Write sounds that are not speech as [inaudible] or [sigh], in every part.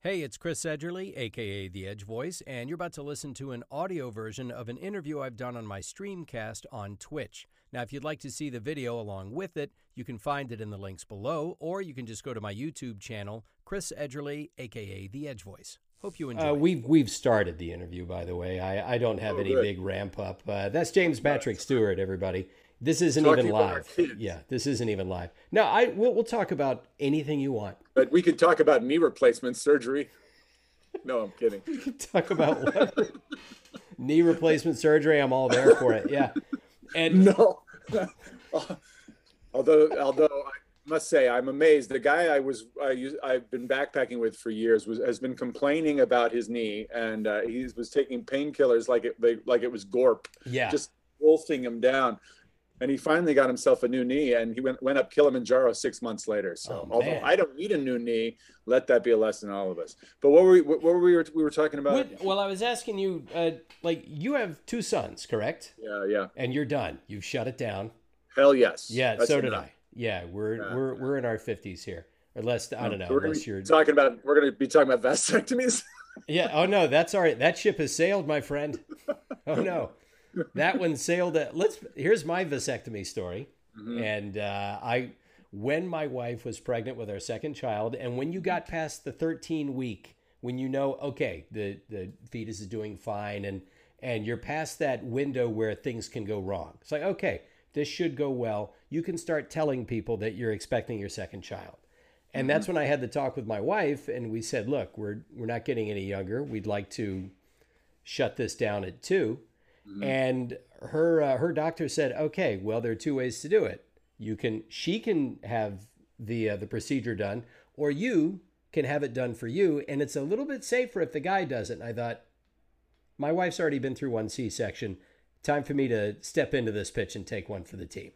Hey, it's Chris Edgerly, aka The Edge Voice, and you're about to listen to an audio version of an interview I've done on my Streamcast on Twitch. Now, if you'd like to see the video along with it, you can find it in the links below, or you can just go to my YouTube channel, Chris Edgerly, aka The Edge Voice. Hope you enjoy. Uh, we've we've started the interview, by the way. I, I don't have Oh, any good. big ramp up. Uh, that's James Patrick Stuart, everybody. This isn't Talking even live. Yeah, this isn't even live. Now, I we'll, we'll talk about anything you want. But we could talk about knee replacement surgery. No, I'm kidding. We [laughs] can talk about whatever. knee replacement surgery. I'm all there for it. Yeah, and [laughs] No. [laughs] although, although I must say, I'm amazed. The guy I was, I I've been backpacking with for years was has been complaining about his knee, and uh, he was taking painkillers like it, like it was Gorp, yeah, just wolfing him down. And he finally got himself a new knee, and he went went up Kilimanjaro six months later. So, Oh, although. I don't need a new knee, let that be a lesson to all of us. But what were we, what were we were, we were talking about? What- well, I was asking you, uh, like, you have two sons, correct? Yeah, yeah. And you're done. You've shut it down. Hell yes. Yeah, That's so did. I. Yeah, we're we're we're in our fifties here, or less. I don't know. we're unless you're talking about we're going to be talking about [laughs] vasectomies. Yeah. Oh no, that's all right. That ship has sailed, my friend. Oh no, that one sailed. At, let's. Here's my vasectomy story. Mm-hmm. And uh, I, when my wife was pregnant with our second child, and when you got past the 13 week, when you know, okay, the the fetus is doing fine, and and you're past that window where things can go wrong. It's like, okay, this should go well. You can start telling people that you're expecting your second child. And that's when I had the talk with my wife, and we said, "Look, we're we're not getting any younger. We'd like to shut this down at 2 And her uh, her doctor said, "Okay, well, there are two ways to do it. You can she can have the uh, the procedure done, or you can have it done for you, and it's a little bit safer if the guy does it." And I thought, my wife's already been through one C section. Time for me to step into this pitch and take one for the team.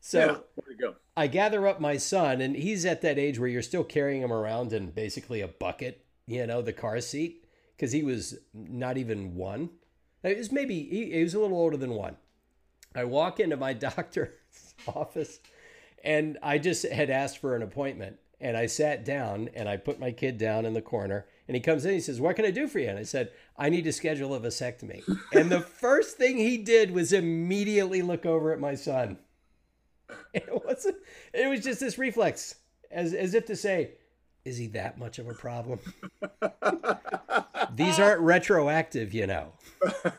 So. yeah. I gather up my son, and he's at that age where you're still carrying him around in basically a bucket, you know, the car seat, because he was not even one. It was maybe he, he was a little older than one. I walk into my [laughs] doctor's office, and I just had asked for an appointment, and I sat down and I put my kid down in the corner, and he comes in, he says, "What can I do for you?" And I said, "I need to schedule a vasectomy." [laughs] and the first thing he did was immediately look over at my son. [laughs] It wasn't. It was just this reflex, as as if to say, "Is he that much of a problem?" [laughs] These aren't retroactive, you know.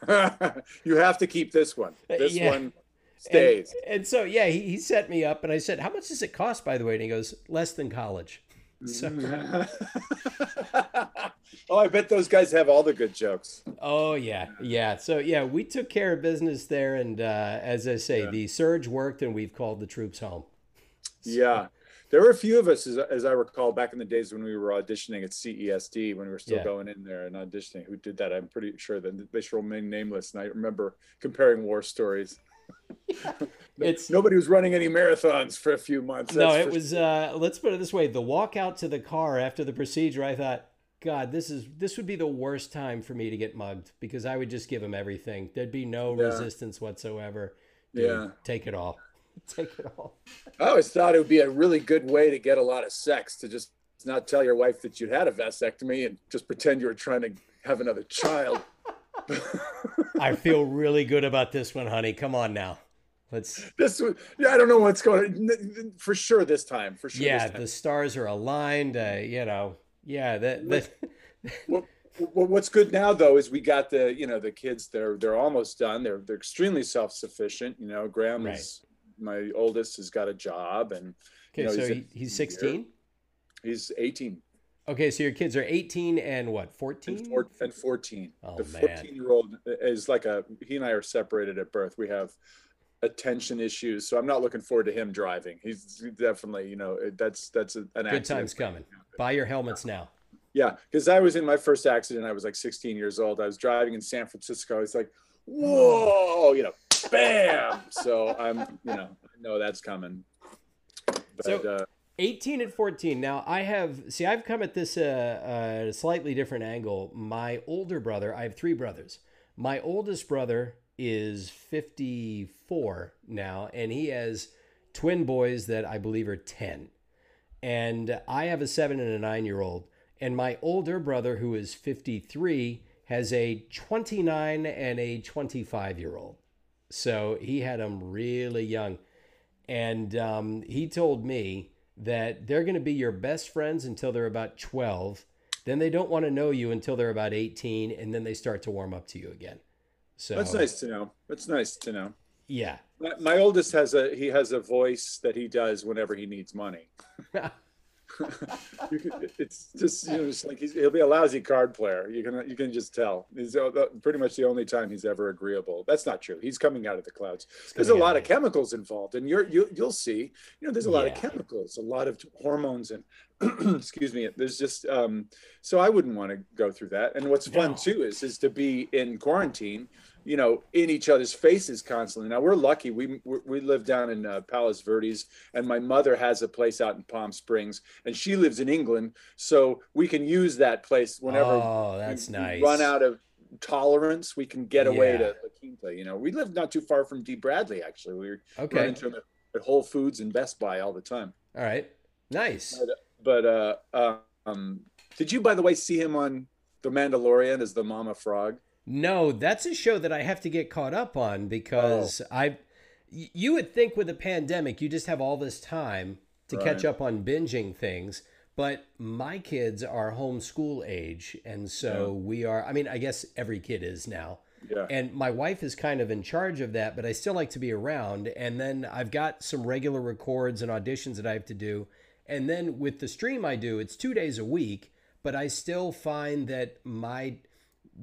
[laughs] you have to keep this one. This Uh, yeah. one stays. And, and so, yeah, he, he set me up, and I said, "How much does it cost, by the way?" And he goes, "Less than college." So, [laughs] oh, I bet those guys have all the good jokes. oh yeah, yeah. So yeah, we took care of business there, and uh, as I say, the surge worked, and we've called the troops home. Yeah. There were a few of us, as, as I recall, back in the days when we were auditioning at CESD, when we were still Yeah. going in there and auditioning, who did that. I'm pretty sure that they should remain nameless. And I remember comparing war stories. [laughs] It's Nobody was running any marathons for a few months. no, it was. Uh, let's put it this way: the walk out to the car after the procedure, I thought, God, this is this would be the worst time for me to get mugged because I would just give him everything. There'd be no Yeah. resistance whatsoever. Dude, Yeah. take it all. [laughs] Take it all. I always thought it would be a really good way to get a lot of sex to just not tell your wife that you had a vasectomy and just pretend you were trying to have another child. [laughs] I feel really good about this one, honey. Come on now. Let's. this was, yeah, I don't know what's going on. For sure this time. For sure. Yeah, the stars are aligned. Uh, you know. Yeah, that. that What, what- what's good now though is we got the you know the kids they're they're almost done they're they're extremely self-sufficient you know graham Right. is my oldest has got a job and okay, you know, so he's he, he's 16. he's 18 Okay, so your kids are 18 and what? 14. and, four, and 14 Oh, the 14 year old is like a he and i are separated at birth we have attention issues so i'm not looking forward to him driving he's definitely you know that's that's an Good times coming. Buy your helmets now. Yeah, because I was in my first accident. I was like 16 years old. I was driving in San Francisco. I was like, oh. whoa, you know, bam. So [laughs] I'm, you know, I know that's coming. But So- uh, 18 and 14. Now, I have, see, I've come at this uh, uh, a slightly different angle. My older brother, I have three brothers. My oldest brother is 54 now, and he has twin boys that I believe are 10. And I have a seven and a nine year old. And my older brother, who is 53, has a 29 and a 25 year old. So he had them really young. And um, he told me that they're going to be your best friends until they're about 12. Then they don't want to know you until they're about 18, and then they start to warm up to you again. So That's nice to know. That's nice to know. Yeah. My, my oldest has a he has a voice that he does whenever he needs money. [laughs] you [laughs] can, it's just you know just like he'll be a lousy card player. You can you can just tell. He's uh, pretty much the only time he's ever agreeable. That's not true. He's coming out of the clouds. There's a lot of chemicals involved, and you're you you'll see. You know, there's a lot Yeah. of chemicals, a lot of hormones, and [clears throat] excuse me. There's just um. So I wouldn't want to go through that. And what's fun No. too is is to be in quarantine you know, in each other's faces constantly. Now we're lucky. We we we live down in uh, Palos Verdes, and my mother has a place out in Palm Springs, and she lives in England, so we can use that place whenever oh, that's we, we nice. run out of tolerance. We can get away Yeah. to La Quinta. You know, we live not too far from Dee Bradley. Actually, we run Okay. into him at, Whole Foods and Best Buy all the time. All right. Nice. But uh, um, did you, by the way, see him on The Mandalorian as the Mama Frog? No, that's a show that I have to get caught up on because Oh. I you would think with a pandemic you just have all this time to catch up on binging things, but my kids are homeschool age and so we are I mean I guess every kid is now. Yeah. And my wife is kind of in charge of that, but I still like to be around. And then I've got some regular records and auditions that I have to do. And then with the stream I do, it's two days a week, but I still find that my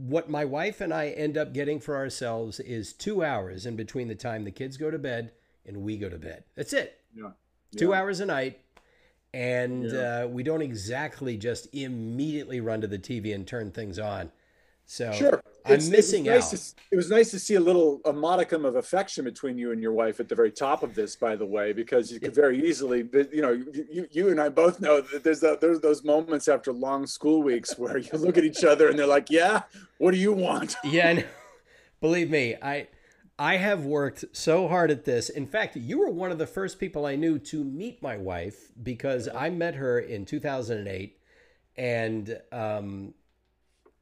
what my wife and I end up getting for ourselves is two hours in between the time the kids go to bed and we go to bed. That's it. Yeah. Two Yeah. hours a night. And Yeah. uh, we don't exactly just immediately run to the TV and turn things on. So Sure. I'm It's- it was nice out. to it was nice to see a little a modicum of affection between you and your wife at the very top of this, by the way, because you could very easily, you know, you, you, and I both know that there's that there's those moments after long school weeks where you look at each other and they're like, "Yeah, what do you want?" [laughs] Yeah, believe me, I I have worked so hard at this. In fact, you were one of the first people I knew to meet my wife because I met her in 2008, and um,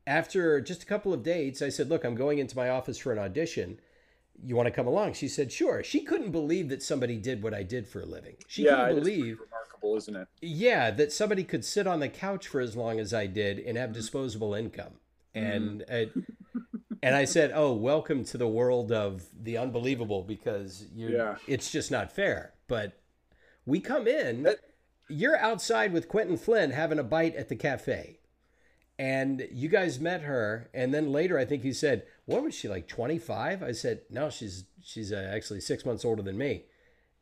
after just a couple of dates, I said, "Look, I'm going into my office for an audition. You want to come along?" She said, "Sure." She couldn't believe that somebody did what I did for a living. She yeah, couldn't believe, remarkable, isn't it? yeah, that somebody could sit on the couch for as long as I did and have disposable income. And uh, and I said, "Oh, welcome to the world of the unbelievable because you Yeah. it's just not fair." But we come in, That- you're outside with Quentin Flynn having a bite at the cafe. And you guys met her and then later I think you said, "What was she like 25?" I said, "No, she's she's uh, actually 6 months older than me."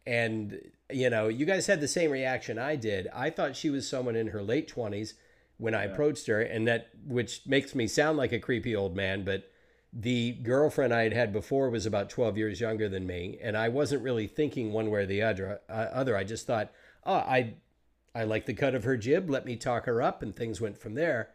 And you know, you guys had the same reaction I did. I thought she was someone in her late 20s when I approached her and that which makes me sound like a creepy old man, but the girlfriend I had had before was about 12 years younger than me and I wasn't really thinking one way or the other. Uh, other. I just thought, "Oh, I I like the cut of her jib, let me talk her up and things went from there."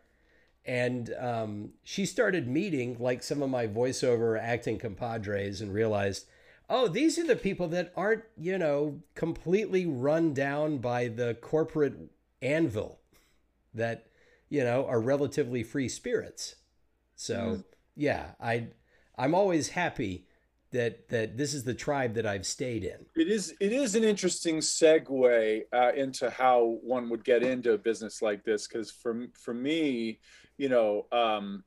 And um, she started meeting like some of my voiceover acting compadres and realized, oh, these are the people that aren't, you know, completely run down by the corporate anvil that, you know, are relatively free spirits. So, yeah, I I'm always happy that that this is the tribe that I've stayed in. It is it is an interesting segue uh, into how one would get into a business like this because for for me, you know, um,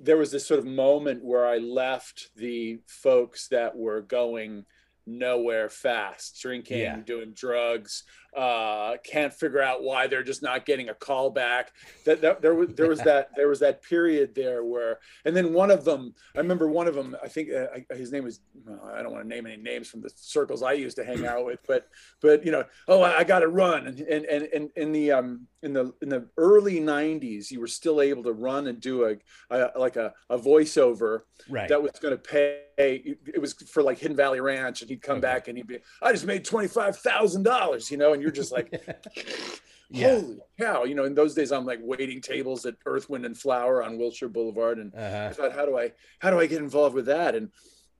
there was this sort of moment where I left the folks that were going nowhere fast, drinking, Yeah. doing drugs, uh, can't figure out why they're just not getting a call back. That, that there was there was [laughs] that there was that period there where, and then one of them, I remember one of them, I think uh, I- his name was, well, I don't want to name any names from the circles I used to hang out with, but but you know, oh, I, I got to run, and and and and in the um in the in the early '90s, you were still able to run and do a, a like a, a voiceover Right. that was going to pay. It was for like Hidden Valley Ranch, and he'd come Okay. back and he'd be, I just made twenty five thousand dollars, you know, and you're just like, [laughs] Yeah. holy cow, you know. In those days, I'm like waiting tables at Earth, Wind, and Flour on Wilshire Boulevard, and uh-huh. I thought, how do I, how do I get involved with that? And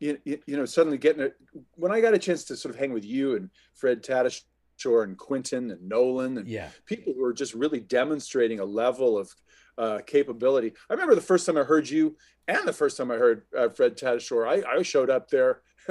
you, you, you know, suddenly getting it when I got a chance to sort of hang with you and Fred Tatasciore and Quentin and Nolan and Yeah. people who are just really demonstrating a level of uh, capability. I remember the first time I heard you and the first time I heard uh, Fred Tatasciore, I, I showed up there. [laughs]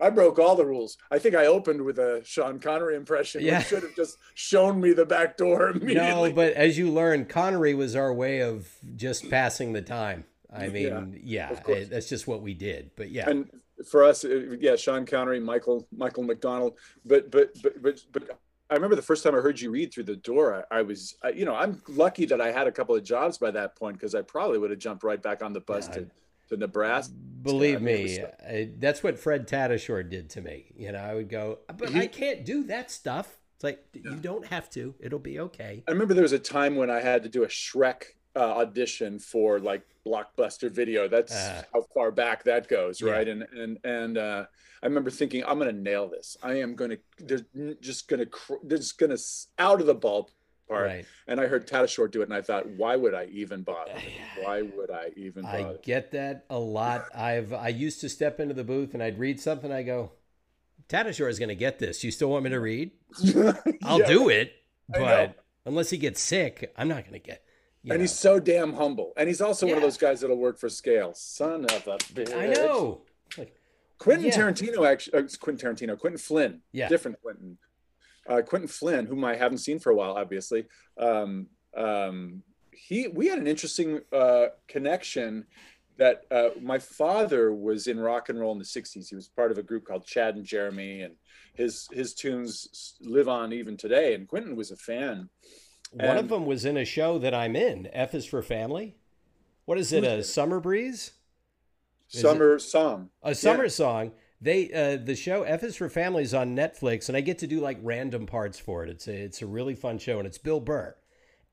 I broke all the rules. I think I opened with a Sean Connery impression. Yeah. Yeah. should have just shown me the back door. [laughs] No, but as you learn, Connery was our way of just passing the time. I mean, yeah, of course. that's just what we did. But yeah, and for us, uh, yeah, Sean Connery, Michael, Michael McDonald. But but but but but I remember the first time I heard you read through the door. I, I was, I, you know, I'm lucky that I had a couple of jobs by that point because I probably would have jumped right back on the bus Yeah, to, to Nebraska. Believe I mean, me, uh, that's what Fred Tatasciore did to me. You know, I would go, but I can't do that stuff. It's like you don't have to. It'll be okay. I remember there was a time when I had to do a Shrek uh, audition for like blockbuster video. That's Uh. how far back that goes, Yeah. right? And and and uh, I remember thinking, I'm gonna nail this. I am gonna. They're just gonna. They're just gonna out of the ballpark. Right. And I heard Tatasciore do it, and I thought, why would I even bother? Why would I even I get that a lot. [laughs] I've I used to step into the booth and I'd read something. I go, Tatasciore is going to get this. You still want me to read? [laughs] I'll Yeah. do it, but unless he gets sick, I'm not going to get. you And know. he's so damn humble, and he's also one of those guys that'll work for scale. Son of a bitch. I know. Like, Quentin Yeah. Tarantino actually, uh, Quentin Tarantino, Quentin Flynn, Yeah. different Quentin. Uh, Quentin Flynn, whom I haven't seen for a while, obviously. Um, um, he, we had an interesting uh, connection. That uh, my father was in rock and roll in the '60s. He was part of a group called Chad and Jeremy, and his his tunes live on even today. And Quentin was a fan. One of them was in a show that I'm in. F is for Family. What is it? A summer breeze? Is it- Summer song. A summer song. They uh, the show F is for Family's on Netflix, and I get to do like random parts for it. It's a it's a really fun show, and it's Bill Burr,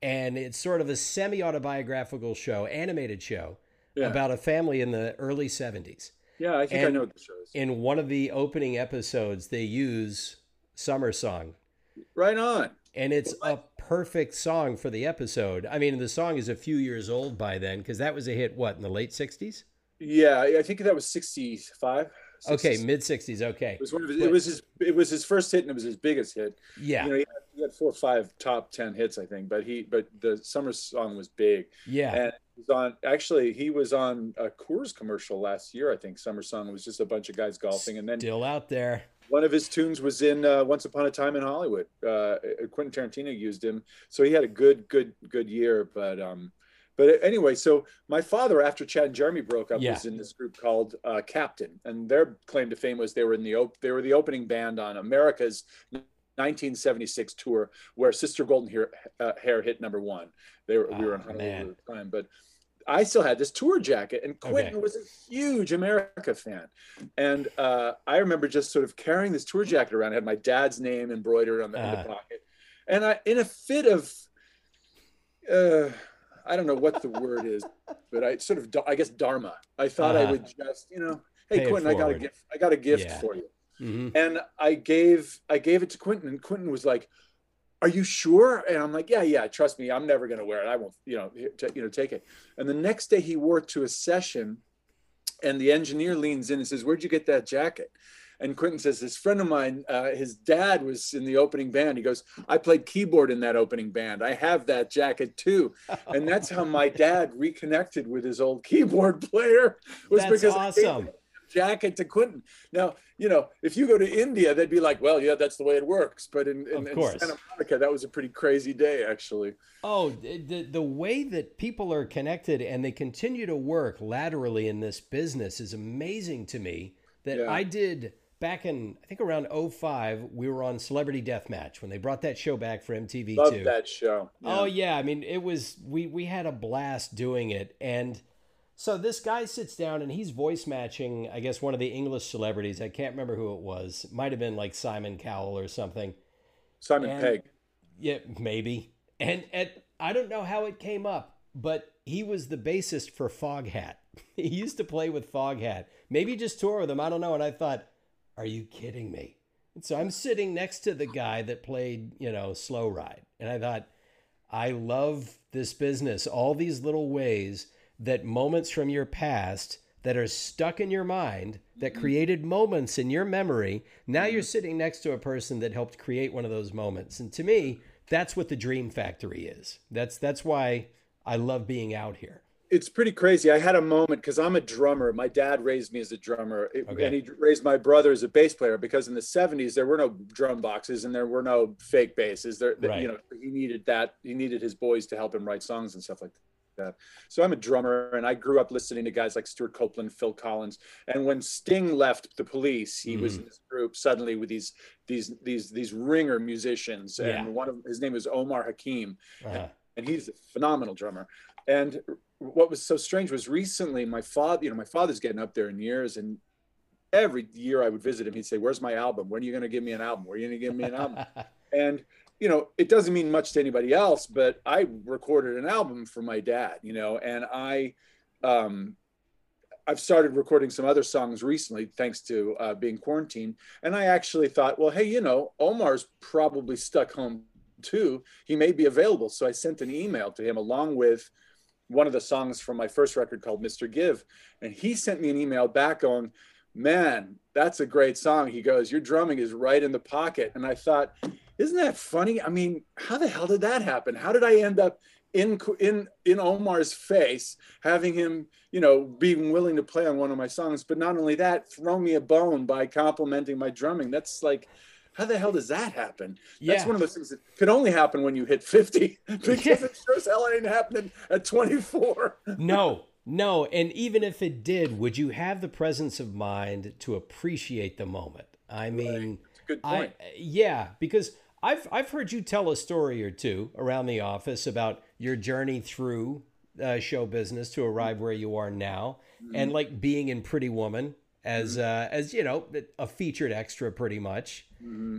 and it's sort of a semi autobiographical show, animated show Yeah. about a family in the early '70s. Yeah, I think I know what the show is. In one of the opening episodes, they use "Summer Song," Right on. and it's a perfect song for the episode. I mean, the song is a few years old by then because that was a hit. What in the late '60s? Yeah, I think that was 65. Okay, mid '60s. Okay, It was one of his, But- it was his it was his first hit and it was his biggest hit. yeah, You know, he had, he had four or five top ten hits, I think, but he but the summer song was big. yeah. And he was on actually he was on a Coors commercial last year, I think. Summer song was just a bunch of guys golfing. And then Still out there. one of his tunes was in uh, Once Upon a Time in Hollywood. Uh, Quentin Tarantino used him, so he had a good, good, good year. But um, but anyway, so my father, after Chad and Jeremy broke up, Yeah. was in this group called uh, Captain, and their claim to fame was they were in the op- they were the opening band on America's 1976 tour, where Sister Golden Hair, uh, Hair hit number one. They were we were in Oh, Honolulu at the time, but. I still had this tour jacket, and Quentin Okay. was a huge America fan. And uh, I remember just sort of carrying this tour jacket around. I had my dad's name embroidered on the, Uh-huh. the pocket. And I, in a fit of, uh, I don't know what the word is, but I sort of, I guess, dharma. I thought I Uh-huh. would just, you know, hey, Quentin, I got a gift. I got a gift Yeah. for you. hmm And I gave, I gave it to Quentin, and Quentin was like, "Are you sure?" And I'm like, "Yeah, yeah. Trust me, I'm never gonna wear it. I won't, you know, ta- you know, take it." And the next day he wore it to a session, and the engineer leans in and says, "Where'd you get that jacket?" And Quentin says, "This friend of mine, uh, his dad was in the opening band. He goes, I played keyboard in that opening band. I have that jacket too." [laughs] And that's how my dad reconnected with his old keyboard [laughs] player. Was That's because awesome. jacket to Quentin. Now, you know, if you go to India, they'd be like, "Well, yeah, that's the way it works." But in, in, Of in. Santa Monica, that was a pretty crazy day, actually. Oh, the the way that people are connected and they continue to work laterally in this business is amazing to me. That Yeah. I did back in I think around 05, we were on Celebrity Deathmatch when they brought that show back for MTV Love too. that show. Oh yeah, I mean it was we we had a blast doing it and so this guy sits down and he's voice matching I guess one of the English celebrities. I can't remember who it was. Might have been like Simon Cowell or something. Simon And- Pegg. Yeah, maybe. And at I don't know how it came up, but he was the bassist for Foghat. [laughs] He used to play with Foghat. Maybe just tour with him. I don't know. And I thought, are you kidding me? And so I'm sitting next to the guy that played, you know, Slow Ride. And I thought, I love this business. All these little ways that moments from your past that are stuck in your mind that Mm-hmm. created moments in your memory. Now you're sitting next to a person that helped create one of those moments. And to me, that's what the Dream Factory is. That's that's why I love being out here. It's pretty crazy. I had a moment because I'm a drummer. My dad raised me as a drummer, It- Okay. and he raised my brother as a bass player. Because in the '70s there were no drum boxes and there were no fake basses. There, Right. you know, he needed that. He needed his boys to help him write songs and stuff like that. So I'm a drummer, and I grew up listening to guys like Stewart Copeland, Phil Collins. And when Sting left the Police, he was Mhm. in this group suddenly with these these these these ringer musicians, and Yeah. one of his name is Omar Hakim Uh-huh. and he's a phenomenal drummer. And what was so strange was recently my father, you know, my father's getting up there in years, and every year I would visit him, he'd say, "Where's my album? When are you going to give me an album? Where are you going to give me an album?" [laughs] and you know, it doesn't mean much to anybody else, but I recorded an album for my dad, you know, and I, um, I've started recording some other songs recently, thanks to uh, being quarantined. And I actually thought, well, hey, you know, Omar's probably stuck home too. He may be available. So I sent an email to him along with one of the songs from my first record called Mr. Give. And he sent me an email back going, man, that's a great song. He goes, your drumming is right in the pocket. And I thought, isn't that funny? I mean, how the hell did that happen? How did I end up in in in Omar's face, having him, you know, being willing to play on one of my songs? But not only that, throw me a bone by complimenting my drumming. That's like, how the hell does that happen? That's Yeah. one of those things that could only happen when you hit 50, [laughs] because it sure as hell ain't happening at 24. [laughs] no, no. And even if it did, would you have the presence of mind to appreciate the moment? I mean, Good I point. yeah, because I've I've heard you tell a story or two around the office about your journey through uh, show business to arrive where you are now, and like being in Pretty Woman as uh, as you know a featured extra pretty much,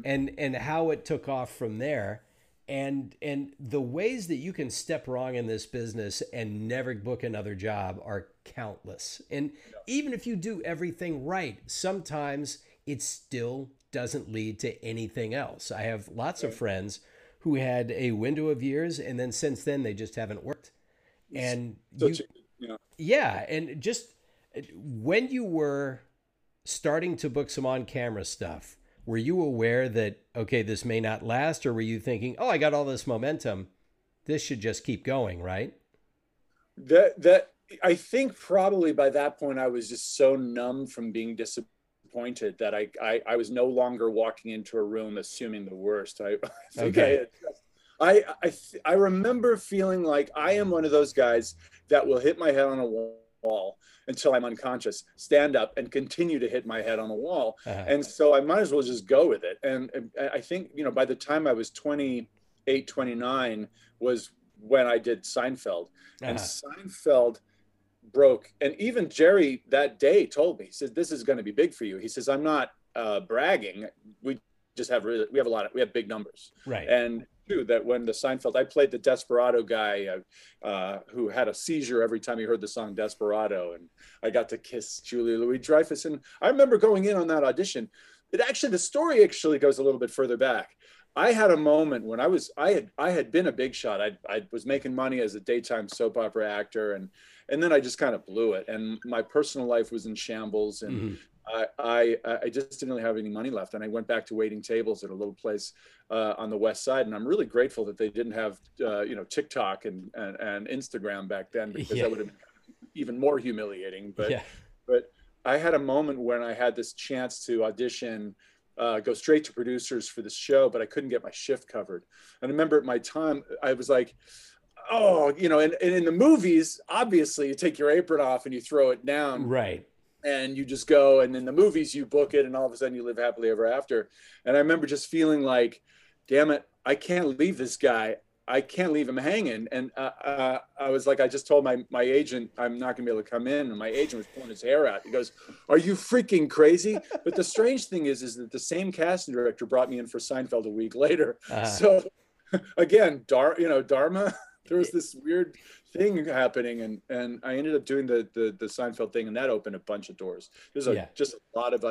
and and how it took off from there. And and the ways that you can step wrong in this business and never book another job are countless. And even if you do everything right, sometimes it still doesn't lead to anything else. I have lots of friends who had a window of years and then since then they just haven't worked. And you, a- know, yeah, and just uh, when you were starting to book some on-camera stuff, were you aware that okay, this may not last, or were you thinking, oh, I got all this momentum, this should just keep going, right? that that I think probably by that point I was just so numb from being disappointed that I I, I was no longer walking into a room assuming the worst. I, [laughs] I Okay. I I I, th- I remember feeling like I am one of those guys that will hit my head on a wall until I'm unconscious, stand up and continue to hit my head on a wall. Uh-huh. And so I might as well just go with it. And, and I think, you know, by the time I was 28, 29 was when I did Seinfeld. And Uh-huh. Seinfeld broke. And even Jerry that day told me, he said, this is going to be big for you. He says, I'm not uh, bragging. We just have really, we have a lot of, we have big numbers. right. And true that when the Seinfeld, I played the Desperado guy uh, uh, who had a seizure every time he heard the song Desperado, and I got to kiss Julia Louis Dreyfus. And I remember going in on that audition. It actually, the story actually goes a little bit further back. I had a moment when I was, I had, I had been a big shot. I, I was making money as a daytime soap opera actor, and and then I just kind of blew it. And my personal life was in shambles, and Mhm. I, I I just didn't really have any money left, and I went back to waiting tables at a little place uh, on the west side. And I'm really grateful that they didn't have uh, you know TikTok and, and and Instagram back then because Yeah. that would have been even more humiliating. But yeah. but I had a moment when I had this chance to audition, uh, go straight to producers for this show, but I couldn't get my shift covered. And I remember at my time, I was like, oh, you know, and, and in the movies, obviously you take your apron off and you throw it down Right. And you just go and in the movies you book it and all of a sudden you live happily ever after. And i remember just feeling like damn it i can't leave this guy. I can't leave him hanging. And uh, uh, i was like i just told my my agent i'm not going to be able to come in. And my agent was pulling his hair out. He goes are you freaking crazy? But the strange thing is is that the same casting director brought me in for seinfeld a week later. Uh-huh. so [laughs] again dar you know dharma [laughs] there was this weird thing happening and and i ended up doing the the, the seinfeld thing and that opened a bunch of doors there's a, Yeah. just a lot of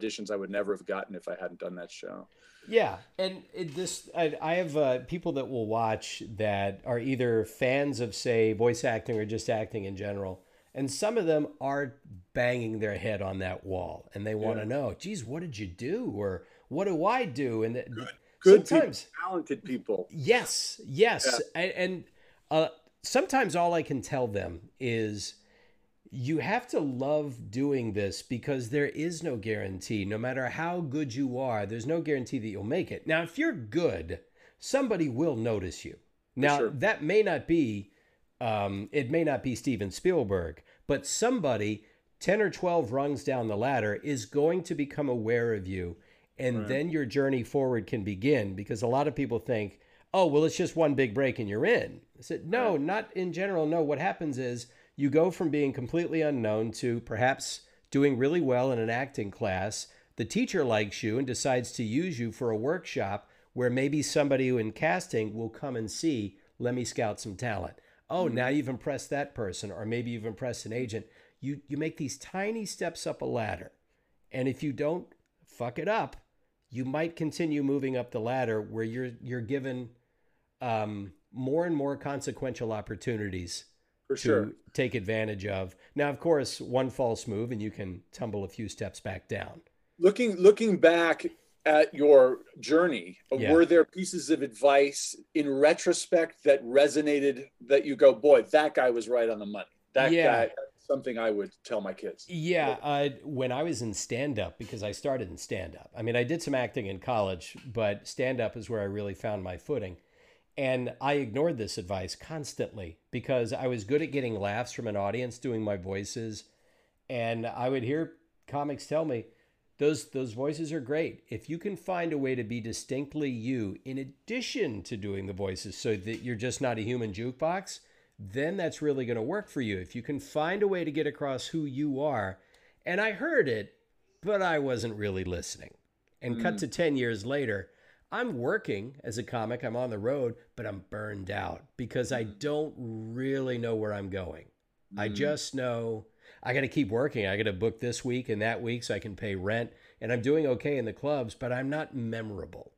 auditions i would never have gotten if i hadn't done that show Yeah, and it, this I, I have uh, people that will watch that are either fans of say voice acting or just acting in general, And some of them are banging their head on that wall and they want to Yeah. know, geez, what did you do? Or what do I do? And th- Good sometimes, people, talented people. yes, yes. And, and uh, sometimes all I can tell them is you have to love doing this because there is no guarantee. No matter how good you are, there's no guarantee that you'll make it. Now, if you're good, somebody will notice you. Now, sure. that may not be, um, it may not be Steven Spielberg, but somebody 10 or 12 rungs down the ladder is going to become aware of you. And Right. then your journey forward can begin because a lot of people think, oh, well, it's just one big break and you're in. I said, no, not in general. No, what happens is you go from being completely unknown to perhaps doing really well in an acting class. The teacher likes you and decides to use you for a workshop where maybe somebody in casting will come and see, let me scout some talent. Oh, hmm. now you've impressed that person, or maybe you've impressed an agent. You you make these tiny steps up a ladder. And if you don't fuck it up, you might continue moving up the ladder where you're you're given um, more and more consequential opportunities For to sure. take advantage of. Now, of course, one false move and you can tumble a few steps back down. looking looking back at your journey Yeah. were there pieces of advice in retrospect that resonated that you go boy that guy was right on the money that Yeah. guy something i would tell my kids Yeah, uh, when I was in stand up, because I started in stand up. I mean, I did some acting in college, but stand up is where I really found my footing. And I ignored this advice constantly because I was good at getting laughs from an audience doing my voices. And I would hear comics tell me, those, those voices are great. If you can find a way to be distinctly you in addition to doing the voices so that you're just not a human jukebox, then that's really going to work for you. If you can find a way to get across who you are. And I heard it, but I wasn't really listening. And cut mm. to 10 years later, I'm working as a comic, I'm on the road, but I'm burned out because I hmm. don't really know where I'm going. I hmm. just know I got to keep working. I got to book this week and that week so I can pay rent. And I'm doing okay in the clubs, but I'm not memorable.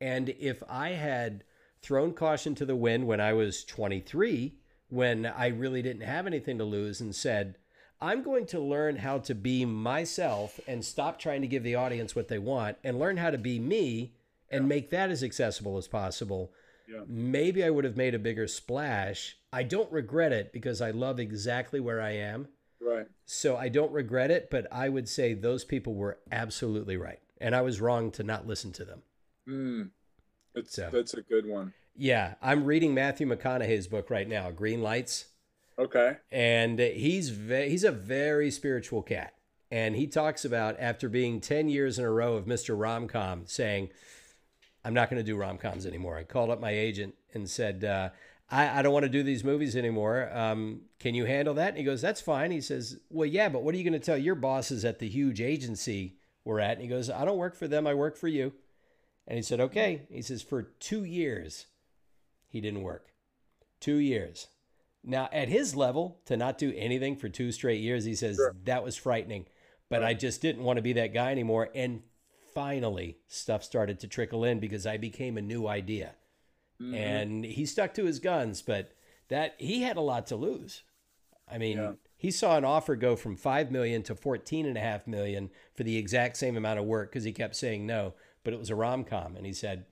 And if I had thrown caution to the wind when I was 23, when I really didn't have anything to lose, and said, I'm going to learn how to be myself and stop trying to give the audience what they want and learn how to be me and make that as accessible as possible. Yeah. Maybe I would have made a bigger splash. I don't regret it because I love exactly where I am. right So I don't regret it, but I would say those people were absolutely right. And I was wrong to not listen to them. mm. that's, So. that's a good one Yeah, I'm reading Matthew McConaughey's book right now, Green Lights, okay and he's ve- he's a very spiritual cat. And he talks about after being 10 years in a row of Mr. Romcom saying, I'm not going to do rom-coms anymore. I called up my agent and said, uh, I, I don't want to do these movies anymore. Um, can you handle that? And he goes, That's fine. He says, Well, yeah, but what are you going to tell your bosses at the huge agency we're at? And he goes, I don't work for them. I work for you. And he said, Okay. He says, For two years, he didn't work. Two years. Now, at his level, to not do anything for two straight years, he says, Sure. That was frightening. But I just didn't want to be that guy anymore. And finally, stuff started to trickle in because I became a new idea Mhm. and he stuck to his guns but that he had a lot to lose i mean Yeah. he saw an offer go from 5 million to 14 and a half million for the exact same amount of work because he kept saying no but it was a rom-com and he said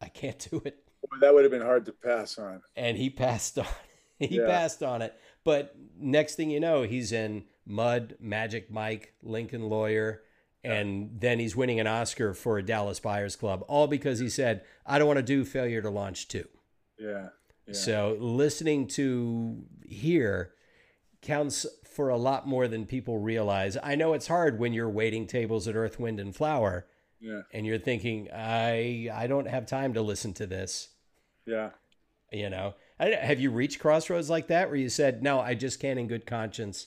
i can't do it Boy, that would have been hard to pass on and he passed on [laughs] he Yeah. passed on it but next thing you know he's in mud magic mike lincoln lawyer and then he's winning an oscar for a dallas buyers club all because he said i don't want to do failure to launch two. Yeah yeah. So listening to here counts for a lot more than people realize. I know it's hard when you're waiting tables at Earth, Wind, and Flour, yeah. and you're thinking, I I don't have time to listen to this. yeah. You know, I, have you reached crossroads like that where you said, no, I just can't in good conscience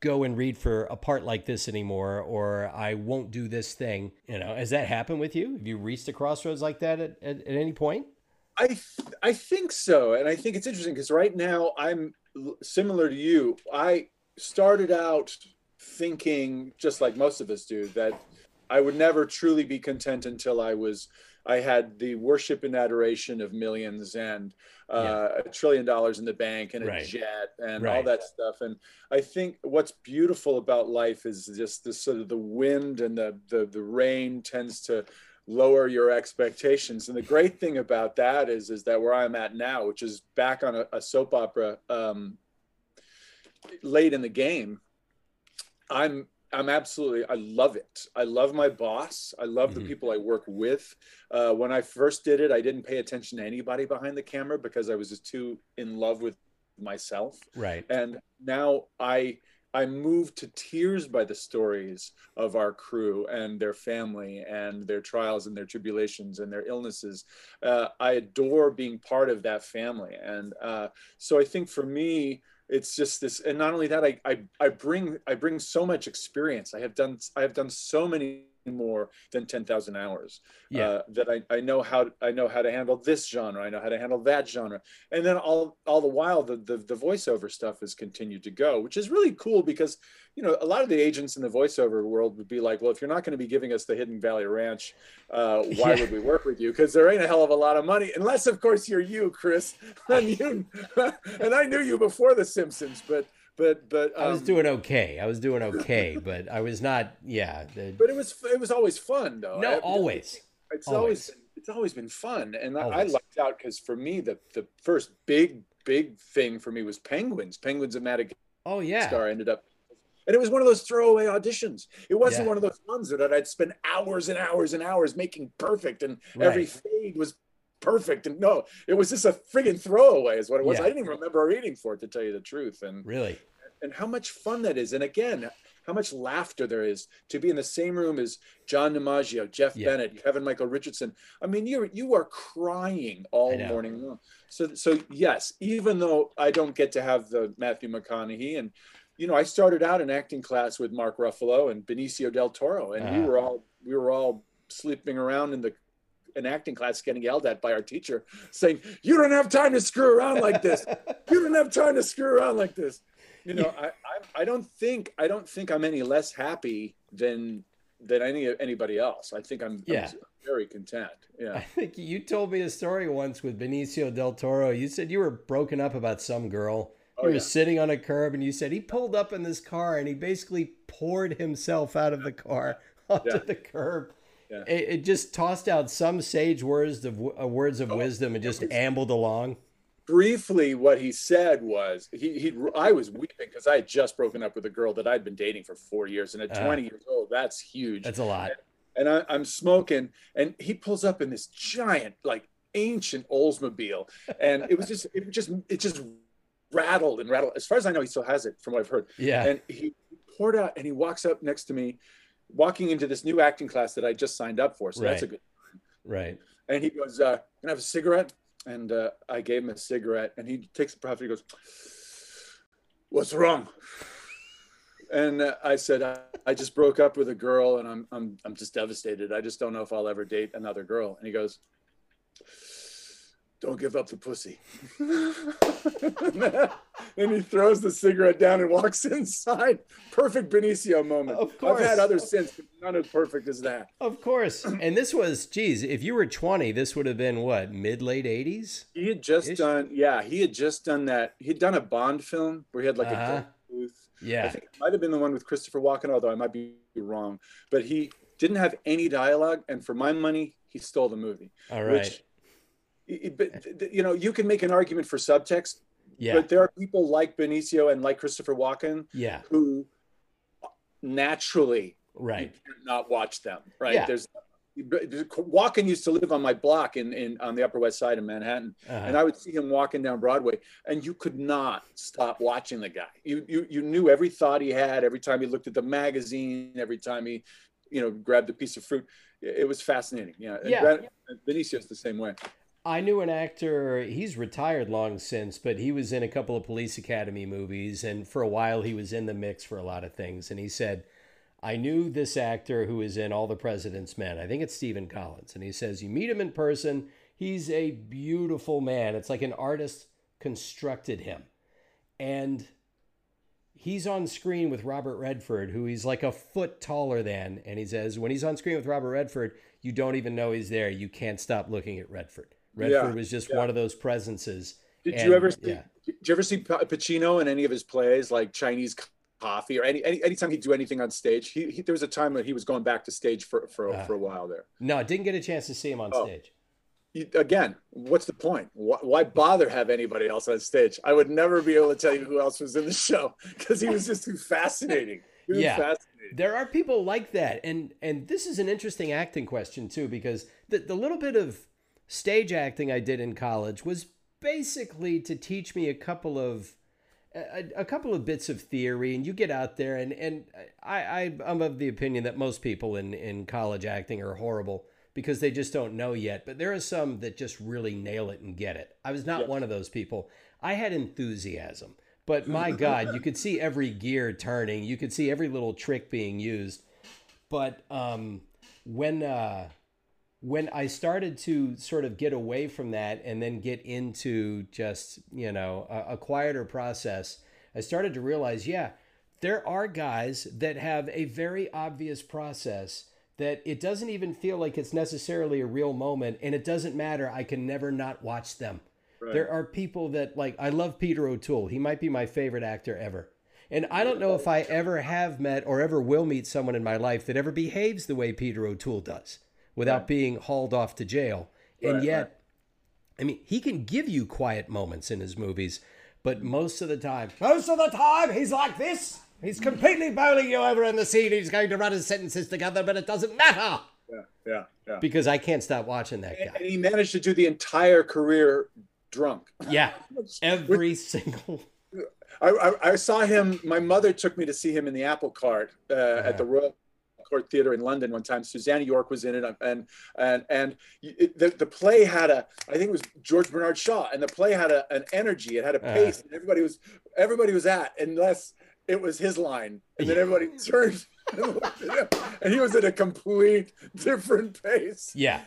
go and read for a part like this anymore, or I won't do this thing. You know, has that happened with you? Have you reached a crossroads like that at, at, at any point? I th- I think so, and I think it's interesting because right now I'm similar to you. I started out thinking, just like most of us do, that I would never truly be content until I was I had the worship and adoration of millions and uh, yeah. a trillion dollars in the bank and a right. jet and right. all that stuff. And I think what's beautiful about life is just the sort of the wind and the the, the rain tends to lower your expectations. And the great thing about that is is that where I'm at now, which is back on a, a soap opera um, late in the game, I'm I'm absolutely I love it. I love my boss. I love mm-hmm. the people I work with. Uh, when I first did it, I didn't pay attention to anybody behind the camera because I was just too in love with myself. Right. And now I I'm moved to tears by the stories of our crew and their family and their trials and their tribulations and their illnesses. Uh, I adore being part of that family. And uh, so I think for me, it's just this and not only that I, I i bring i bring so much experience. I have done i have done so many more than 10,000 hours. Yeah. Uh, that I, I know how I know how to handle this genre. I know how to handle that genre. And then all all the while the, the the voiceover stuff has continued to go, which is really cool because you know a lot of the agents in the voiceover world would be like, well, if you're not going to be giving us the Hidden Valley Ranch, uh, [laughs] why yeah. would we work with you? Because there ain't a hell of a lot of money, unless of course you're you, Chris. [laughs] and you [laughs] and I knew you before The Simpsons, but but but um, I was um, doing okay. I was doing okay, [laughs] but I was not. Yeah. The, but it was it was always fun though. No, I, always. It's always. always it's always been fun, and I, I lucked out because for me the the first big big thing for me was Penguins. Penguins of Madagascar. Oh yeah. Star ended up and it was one of those throwaway auditions. It wasn't yeah. one of those ones that I'd spend hours and hours and hours making perfect, and right. every fade was perfect. And no, it was just a friggin' throwaway, is what it was. Yeah. I didn't even remember reading for it to tell you the truth. And really, and how much fun that is. And again, how much laughter there is to be in the same room as John DiMaggio, Jeff yeah. Bennett, Kevin Michael Richardson. I mean, you're you are crying all morning long. So so yes, even though I don't get to have the Matthew McConaughey and you know, I started out in acting class with Mark Ruffalo and Benicio del Toro, and uh-huh. we were all we were all sleeping around in the an acting class getting yelled at by our teacher saying, You don't have time to screw around like this. [laughs] You don't have time to screw around like this you know, I, I, I don't think I don't think I'm any less happy than than any anybody else. I think I'm, yeah. I'm very content. Yeah. I think you told me a story once with Benicio del Toro. You said you were broken up about some girl. Oh, you were yeah. sitting on a curb and you said he pulled up in this car and he basically poured himself out of the car onto yeah. the curb. Yeah. It, it, just tossed out some sage words of uh, words of oh, wisdom and just ambled along. Briefly what he said was he he I was weeping because I had just broken up with a girl that I'd been dating for four years and at uh, 20 years old that's huge. That's a lot. And, and I, am smoking and he pulls up in this giant like ancient Oldsmobile and it was just it just it just rattled and rattled. As far as I know he still has it from what I've heard. Yeah. And he poured out and he walks up next to me walking into this new acting class that I just signed up for so right. that's a good right and he goes uh, can I have a cigarette and uh, I gave him a cigarette, and he takes the profit. He goes, "What's wrong?" And uh, I said, I, I, just broke up with a girl, and I'm I'm I'm just devastated. I just don't know if I'll ever date another girl." And he goes, don't give up the pussy. [laughs] and he throws the cigarette down and walks [laughs] inside. Perfect Benicio moment. Of course. I've had other since, but none as perfect as that. Of course. And this was, geez, if you were 20, this would have been what, mid late 80s? He had just Ish? done, yeah, he had just done that. He'd done a Bond film where he had like uh-huh. a booth. Yeah. I think it might have been the one with Christopher Walken, although I might be wrong. But he didn't have any dialogue. And for my money, he stole the movie. All right. Which but you know you can make an argument for subtext yeah. but there are people like benicio and like christopher walken yeah who naturally right not watch them right yeah. there's Walken used to live on my block in, in on the Upper West Side of Manhattan, uh-huh. and I would see him walking down Broadway, and you could not stop watching the guy. You, you you knew every thought he had, every time he looked at the magazine, every time he, you know, grabbed a piece of fruit. It was fascinating. Yeah, yeah. Benicio's the same way. I knew an actor, he's retired long since, but he was in a couple of police academy movies. And for a while, he was in the mix for a lot of things. And he said, I knew this actor who is in All the President's Men. I think it's Stephen Collins. And he says, You meet him in person, he's a beautiful man. It's like an artist constructed him. And he's on screen with Robert Redford, who he's like a foot taller than, and he says when he's on screen with Robert Redford, you don't even know he's there. You can't stop looking at Redford. Redford Yeah, was just yeah. one of those presences. Did And, you ever see? yeah. Did you ever see Pa- Pacino in any of his plays, like Chinese Coffee, or any, any anytime he'd do anything on stage? He, he there was a time that he was going back to stage for for, Ah. for a while there. No, I didn't get a chance to see him on Oh. stage. You- again, what's the point? Why, why bother have anybody else on stage? I would never be able to tell you who else was in the show because he was just too fascinating. Yeah. fascinating. There are people like that, and and this is an interesting acting question too, because the the little bit of stage acting I did in college was basically to teach me a couple of a, a couple of bits of theory, and you get out there, and and I, I I'm of the opinion that most people in in college acting are horrible because they just don't know yet. But there are some that just really nail it and get it. I was not one of those people. I had enthusiasm, but my [laughs] God, you could see every gear turning. You could see every little trick being used. But um, when uh, when I started to sort of get away from that and then get into just you know a, a quieter process, I started to realize, yeah, there are guys that have a very obvious process that it doesn't even feel like it's necessarily a real moment, and it doesn't matter. I can never not watch them. Right. There are people that like I love Peter O'Toole. He might be my favorite actor ever. And I don't know if I ever have met or ever will meet someone in my life that ever behaves the way Peter O'Toole does without Right. being hauled off to jail. And Right, yet, right. I mean, he can give you quiet moments in his movies, but most of the time, most of the time, he's like this. He's completely bowling you over in the scene. He's going to run his sentences together, but it doesn't matter Yeah, yeah, yeah. because I can't stop watching that And guy. he managed to do the entire career drunk. Yeah, [laughs] every single. I, I, I saw him. My mother took me to see him in the Apple Cart uh, Uh-huh. at the Royal Court Theatre in London one time. Susannah York was in it, and and and it, the, the play had a. I think it was George Bernard Shaw, and the play had a, an energy. It had a Uh-huh. pace. And everybody was everybody was at unless it was his line, and then everybody [laughs] turned. and looked at him, And he was at a complete different pace. Yeah,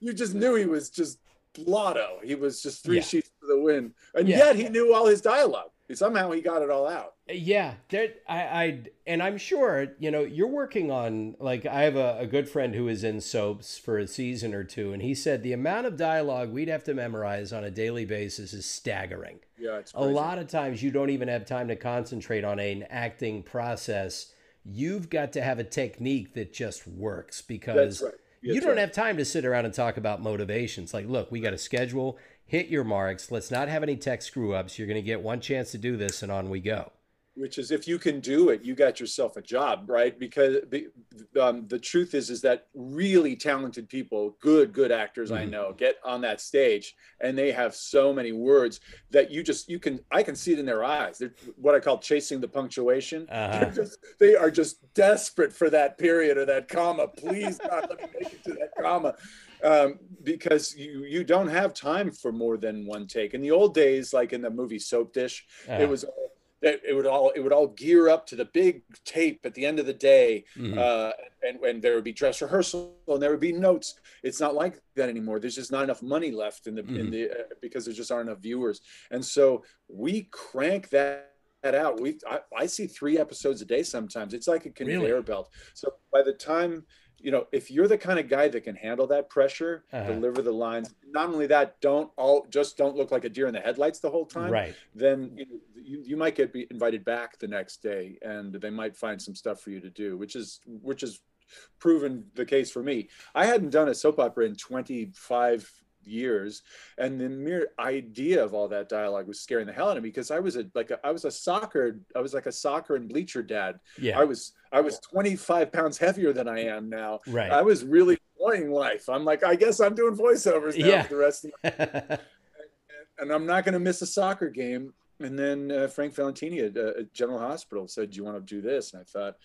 You just knew he was just blotto. He was just three Yeah. sheets to the wind, and Yeah. yet he knew all his dialogue. Somehow he got it all out. Yeah, there, I, I, and I'm sure you know you're working on. Like, I have a, a good friend who is in soaps for a season or two, and he said the amount of dialogue we'd have to memorize on a daily basis is staggering. Yeah, it's A lot of times you don't even have time to concentrate on an acting process. You've got to have a technique that just works because That's right. you That's don't right. have time to sit around and talk about motivations. Like, look, we got a schedule. Hit your marks. Let's not have any tech screw ups. You're going to get one chance to do this, and on we go. Which is, if you can do it, you got yourself a job, right? Because the- um, the truth is, is that really talented people, good, good actors I Mhm. know, get on that stage and they have so many words that you just, you can, I can see it in their eyes. They're what I call chasing the punctuation. Uh-huh. Just, they are just desperate for that period or that comma. Please, God, let me make it to that comma. Um, because you you don't have time for more than one take. In the old days, like in the movie Soap Dish, it was all- it, it would all it would all gear up to the big tape at the end of the day mhm. uh, and when there would be dress rehearsal and there would be notes it's not like that anymore there's just not enough money left in the in Mhm. the uh, because there just aren't enough viewers and so we crank that that out we I, I see three episodes a day sometimes it's like a conveyor Really? belt so by the time you know if you're the kind of guy that can handle that pressure Uh-huh. deliver the lines not only that don't all just don't look like a deer in the headlights the whole time right. then you, you, you might get be invited back the next day and they might find some stuff for you to do which is which is proven the case for me i hadn't done a soap opera in 25 years and the mere idea of all that dialogue was scaring the hell out of me because i was a like a, i was a soccer i was like a soccer and bleacher dad Yeah. i was i was 25 pounds heavier than i am now right. i was really enjoying life i'm like i guess i'm doing voiceovers now Yeah. for the rest of [laughs] and I'm not going to miss a soccer game. And then uh, Frank Valentini at, uh, at General Hospital said, "Do you want to do this?" And I thought,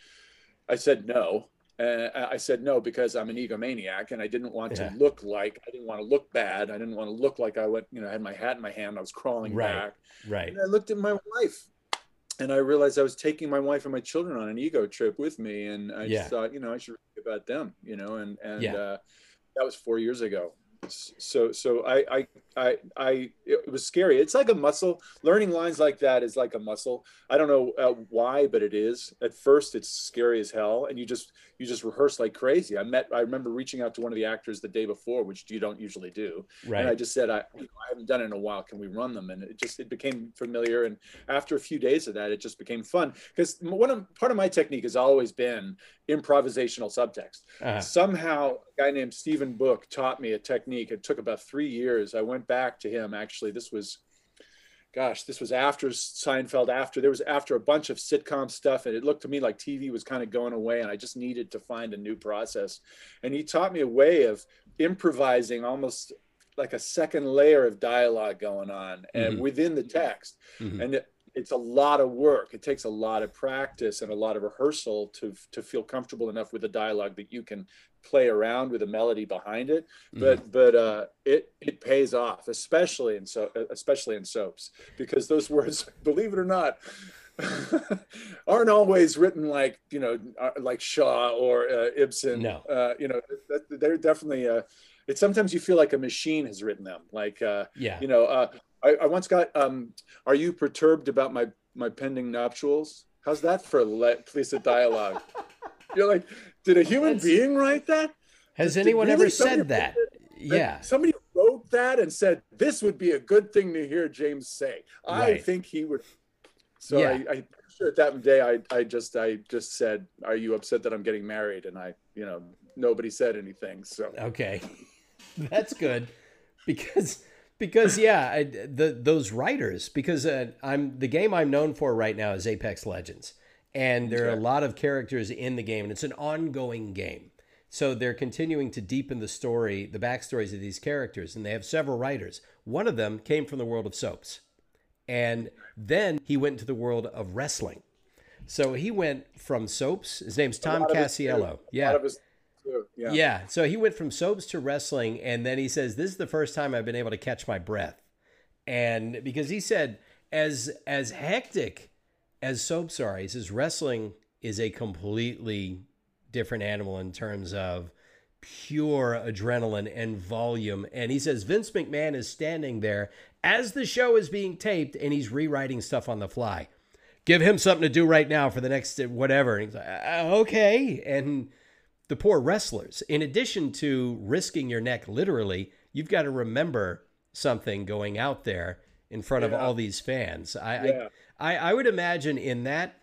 I said no. Uh, I said no because I'm an egomaniac, and I didn't want Yeah. to look like I didn't want to look bad. I didn't want to look like I went, you know, I had my hat in my hand. I was crawling Right. back, right. and I looked at my wife, and I realized I was taking my wife and my children on an ego trip with me, and I Yeah. just thought, you know, I should think about them, you know, and and Yeah. uh, that was four years ago. so so I, I I I it was scary. It's like a muscle. Learning lines like that is like a muscle. I don't know uh, why, but it is. At first, it's scary as hell, and you just you just rehearse like crazy. I met. I remember reaching out to one of the actors the day before, which you don't usually do. Right. And I just said, I, you know, I haven't done it in a while. Can we run them? And it just it became familiar. And after a few days of that, it just became fun. Because one of part of my technique has always been improvisational subtext. Uh-huh. Somehow, a guy named Stephen Book taught me a technique. It took about three years. I went back to him. Actually, this was gosh, this was after Seinfeld, after there was after a bunch of sitcom stuff, and it looked to me like TV was kind of going away, and I just needed to find a new process. And he taught me a way of improvising almost like a second layer of dialogue going on and mm-hmm. within the text. Mm-hmm. And it, it's a lot of work. It takes a lot of practice and a lot of rehearsal to to feel comfortable enough with the dialogue that you can play around with a melody behind it. Mm-hmm. But mm-hmm. but uh, it it pays off, especially in so especially in soaps, because those words, [laughs] believe it or not. [laughs] aren't always written like you know uh, like Shaw or uh, Ibsen. No, uh, you know they're definitely. Uh, it's sometimes you feel like a machine has written them. Like uh, yeah, you know, uh, I, I once got, um, are you perturbed about my, my pending nuptials? How's that for a piece of dialogue? [laughs] You're like, did a human That's, being write that? Has did, anyone ever said that? Yeah. Somebody wrote that and said, this would be a good thing to hear James say. Right. I think he would. So yeah. I, I sure at that day, I, I just, I just said, are you upset that I'm getting married? And I, you know, nobody said anything. So, okay, [laughs] that's good because because yeah, I, the those writers because uh, I'm the game I'm known for right now is Apex Legends, and there are a lot of characters in the game, and it's an ongoing game. So they're continuing to deepen the story, the backstories of these characters, and they have several writers. One of them came from the world of soaps, and then he went into the world of wrestling. So he went from soaps. His name's Tom Casiello. Yeah. Yeah. Yeah. So he went from soaps to wrestling, and then he says, "This is the first time I've been able to catch my breath," and because he said, as as hectic as soaps are, he says wrestling is a completely different animal in terms of pure adrenaline and volume. And he says Vince McMahon is standing there as the show is being taped, and he's rewriting stuff on the fly. Give him something to do right now for the next whatever. And he's like, uh, okay, and the poor wrestlers. In addition to risking your neck literally, you've got to remember something going out there in front yeah. of all these fans. I, yeah. I, I I would imagine in that,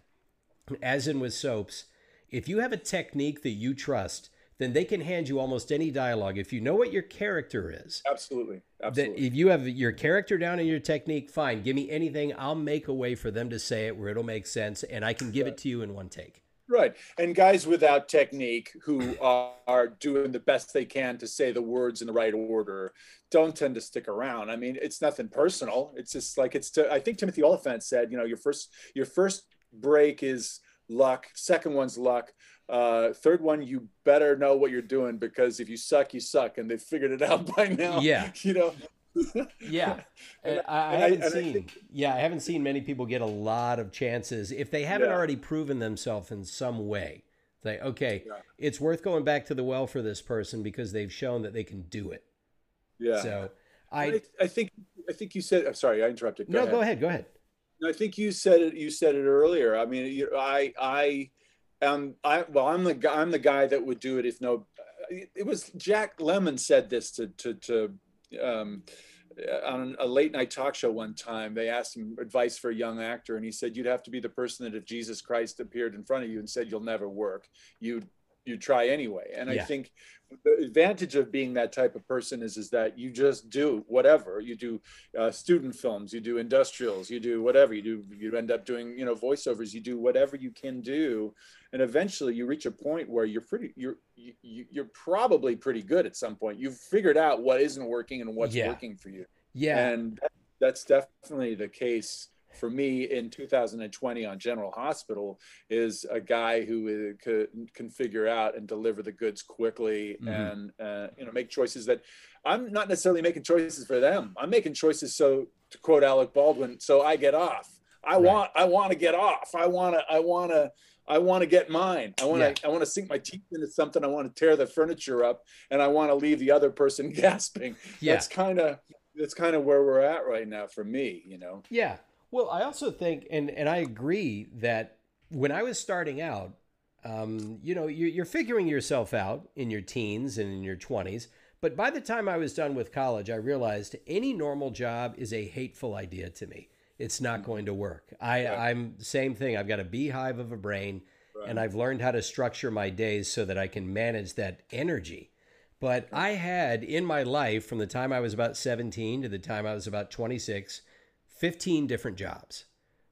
as in with soaps, if you have a technique that you trust, then they can hand you almost any dialogue if you know what your character is. Absolutely. Absolutely. if you have your character down and your technique, fine. Give me anything. I'll make a way for them to say it where it'll make sense, and I can give it to you in one take. Right. And guys without technique who are doing the best they can to say the words in the right order don't tend to stick around. I mean, it's nothing personal. It's just like it's to, I think Timothy Olyphant said, you know, your first your first break is luck, second one's luck. Uh, third one, you better know what you're doing because if you suck, you suck, and they figured it out [laughs] by now. Yeah, you know, yeah, [laughs] uh, I, I, haven't seen. I think, yeah, I haven't seen many people get a lot of chances if they haven't yeah. already proven themselves in some way. Like, okay, yeah. it's worth going back to the well for this person because they've shown that they can do it. Yeah. So I, I, think, I think you said. I'm sorry, I interrupted. Go no, ahead. go ahead. Go ahead. I think you said it. You said it earlier. I mean, you, I, I, am. I well, I'm the guy. I'm the guy that would do it if no. It was Jack Lemmon said this to to to um, on a late night talk show one time, they asked him advice for a young actor, and he said, "You'd have to be the person that if Jesus Christ appeared in front of you and said you'll never work, you'd you try anyway." And yeah. I think the advantage of being that type of person is is that you just do whatever you do uh, student films you do industrials you do whatever you do you end up doing you know voiceovers you do whatever you can do and eventually you reach a point where you're pretty you're you, you're probably pretty good at some point you've figured out what isn't working and what's yeah. working for you yeah and that's definitely the case for me in 2020 on General Hospital is a guy who could, can figure out and deliver the goods quickly mm-hmm. and uh, you know make choices that I'm not necessarily making choices for them. I'm making choices so to quote Alec Baldwin, so I get off. I right. want I want to get off. I want to I want to I want to get mine. I want to. Yeah. I want to sink my teeth into something. I want to tear the furniture up, and I want to leave the other person [laughs] gasping. Yeah. That's kind of. That's kind of where we're at right now for me. You know. Yeah. Well, I also think, and and I agree that when I was starting out, um, you know, you're, you're figuring yourself out in your teens and in your twenties. But by the time I was done with college, I realized any normal job is a hateful idea to me. It's not mm-hmm. going to work. I, Right. I'm same thing. I've got a beehive of a brain, and I've learned how to structure my days so that I can manage that energy. But I had in my life, from the time I was about 17 to the time I was about 26, 15 different jobs.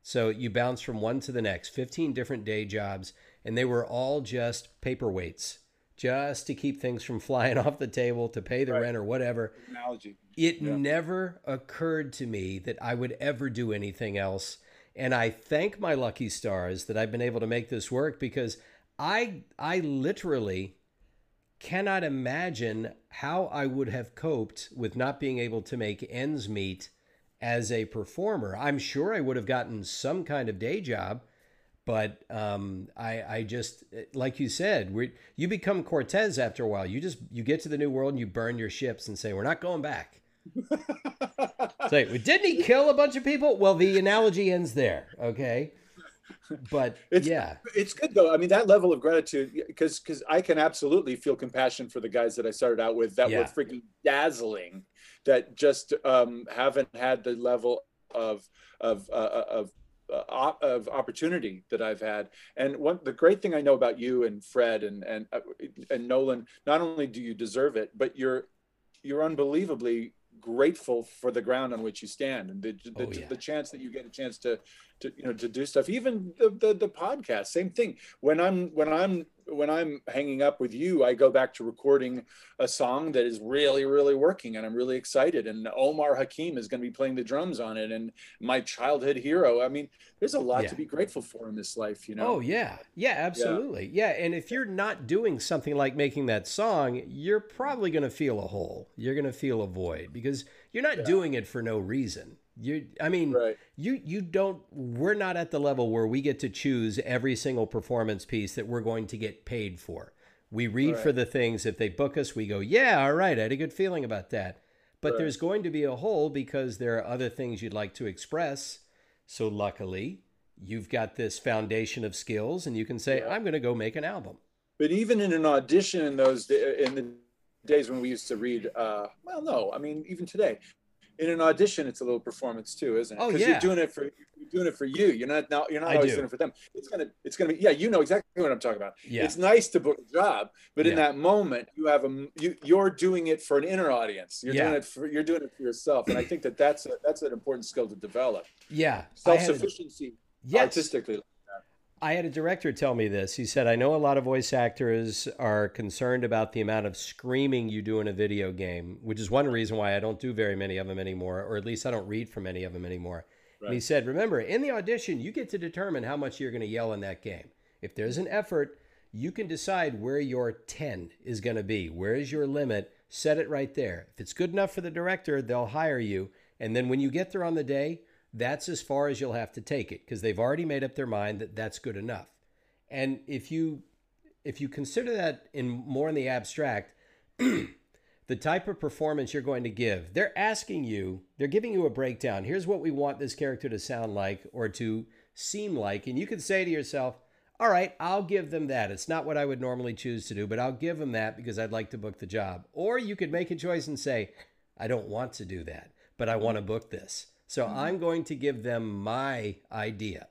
So you bounce from one to the next, 15 different day jobs, and they were all just paperweights, just to keep things from [laughs] flying off the table, to pay the Right. rent or whatever. Analogy. It Yeah. never occurred to me that I would ever do anything else. And I thank my lucky stars that I've been able to make this work because I I literally cannot imagine how I would have coped with not being able to make ends meet as a performer. I'm sure I would have gotten some kind of day job, but um, I, I just like you said, we you become Cortez after a while. You just you get to the new world and you burn your ships and say we're not going back. [laughs] Say, well, didn't he kill a bunch of people? Well, the analogy ends there. Okay, but It's- yeah, it's good though. I mean, that level of gratitude, because because I can absolutely feel compassion for the guys that I started out with that were freaking dazzling, that just um, haven't had the level of of uh, of uh, op- of opportunity that I've had. And one the great thing I know about you and Fred and and uh, and Nolan, not only do you deserve it, but you're you're unbelievably grateful for the ground on which you stand and the the, Oh, yeah. the chance that you get a chance to to you know to do stuff even the, the the podcast same thing when i'm when i'm when i'm hanging up with you i go back to recording a song that is really really working and i'm really excited and omar hakim is going to be playing the drums on it and my childhood hero i mean there's a lot Yeah. to be grateful for in this life you know Oh yeah, yeah, absolutely, yeah. And if you're not doing something like making that song, you're probably going to feel a hole. You're going to feel a void because you're not doing it for no reason. You, I mean, Right. you you don't. We're not at the level where we get to choose every single performance piece that we're going to get paid for. We read for the things. If they book us, we go, yeah, all right, I had a good feeling about that. But Right. there's going to be a hole because there are other things you'd like to express. So luckily, you've got this foundation of skills, and you can say, Yeah. I'm going to go make an album. but even in an audition in those in the days when we used to read uh well no i mean even today in an audition it's a little performance too isn't it Oh, yeah. you're doing it for you're doing it for you you're not now you're not I always do. doing it for them it's gonna it's gonna be yeah you know exactly what i'm talking about Yeah. it's nice to book a job but in that moment you have a. you you're doing it for an inner audience you're Yeah. doing it for you're doing it for yourself and i think that that's a, that's an important skill to develop Yeah. A- self-sufficiency yes. artistically I had a director tell me this. He said, I know a lot of voice actors are concerned about the amount of screaming you do in a video game, which is one reason why I don't do very many of them anymore, or at least I don't read from any of them anymore. And he said, Remember, in the audition, you get to determine how much you're going to yell in that game. If there's an effort, you can decide where your 10 is going to be. Where is your limit? Set it right there. If it's good enough for the director, they'll hire you. And then when you get there on the day, that's as far as you'll have to take it because they've already made up their mind that that's good enough. And if you if you consider that in more in the abstract, [clears throat] the type of performance you're going to give, they're asking you, they're giving you a breakdown. Here's what we want this character to sound like or to seem like, and you can say to yourself, "All right, I'll give them that. It's not what I would normally choose to do, but I'll give them that because I'd like to book the job." Or you could make a choice and say, "I don't want to do that, but I want to book this." So I'm going to give them my idea.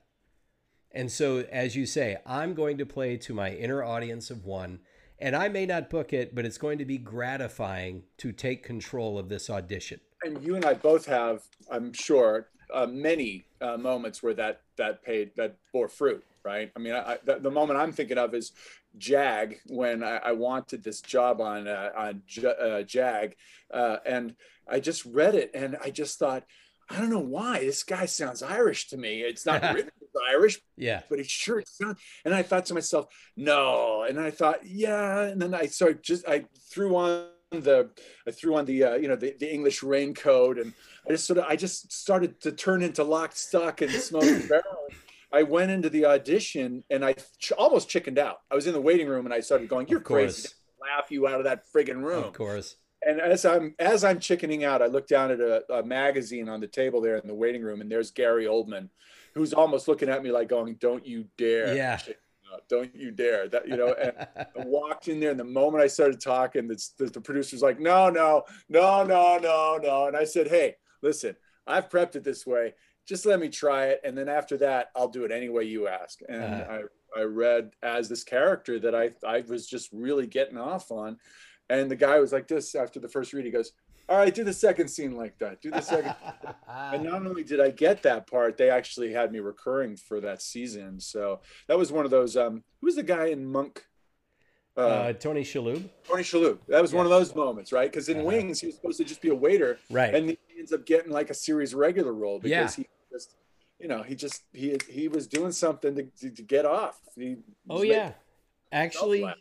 And so, as you say, I'm going to play to my inner audience of one, and I may not book it, but it's going to be gratifying to take control of this audition. and you and I both have, I'm sure, uh, many uh, moments where that that paid that bore fruit, right? I mean, I, I, the, the moment I'm thinking of is Jag when I, I wanted this job on uh, on J, uh, Jag, uh, and I just read it and I just thought, I don't know why this guy sounds Irish to me. It's not [laughs] written as Irish, Yeah. but he sure sounds. And I thought to myself, no. And I thought, yeah. And then I started just I threw on the I threw on the uh, you know the, the English raincoat and I just sort of I just started to turn into lock, stock, and smoke and barrel. I went into the audition and I ch- almost chickened out. I was in the waiting room and I started going, "You're crazy!" Laugh you out of that friggin' room. Of course. And as I'm as I'm chickening out, I look down at a, a magazine on the table there in the waiting room, and there's Gary Oldman, who's almost looking at me like going, "Don't you dare!" Yeah. Don't you dare! That you know. And I [laughs] walked in there, and the moment I started talking, the, the, the producer's like, "No, no, no, no, no, no," and I said, "Hey, listen, I've prepped it this way. Just let me try it, and then after that, I'll do it any way you ask." And Uh-huh. I I read as this character that I I was just really getting off on, and the guy was like this after the first read. He goes, "All right, do the second scene like that. Do the second. [laughs] and not only did I get that part, they actually had me recurring for that season. So that was one of those. Um, who was the guy in Monk? Uh, uh, Tony Shalhoub. Tony Shalhoub. That was one of those moments, right? Because in Uh-huh. Wings, he was supposed to just be a waiter, Right. and he ends up getting like a series regular role because Yeah. he just, you know, he just he he was doing something to, to, to get off. He Oh yeah. Actually, laugh.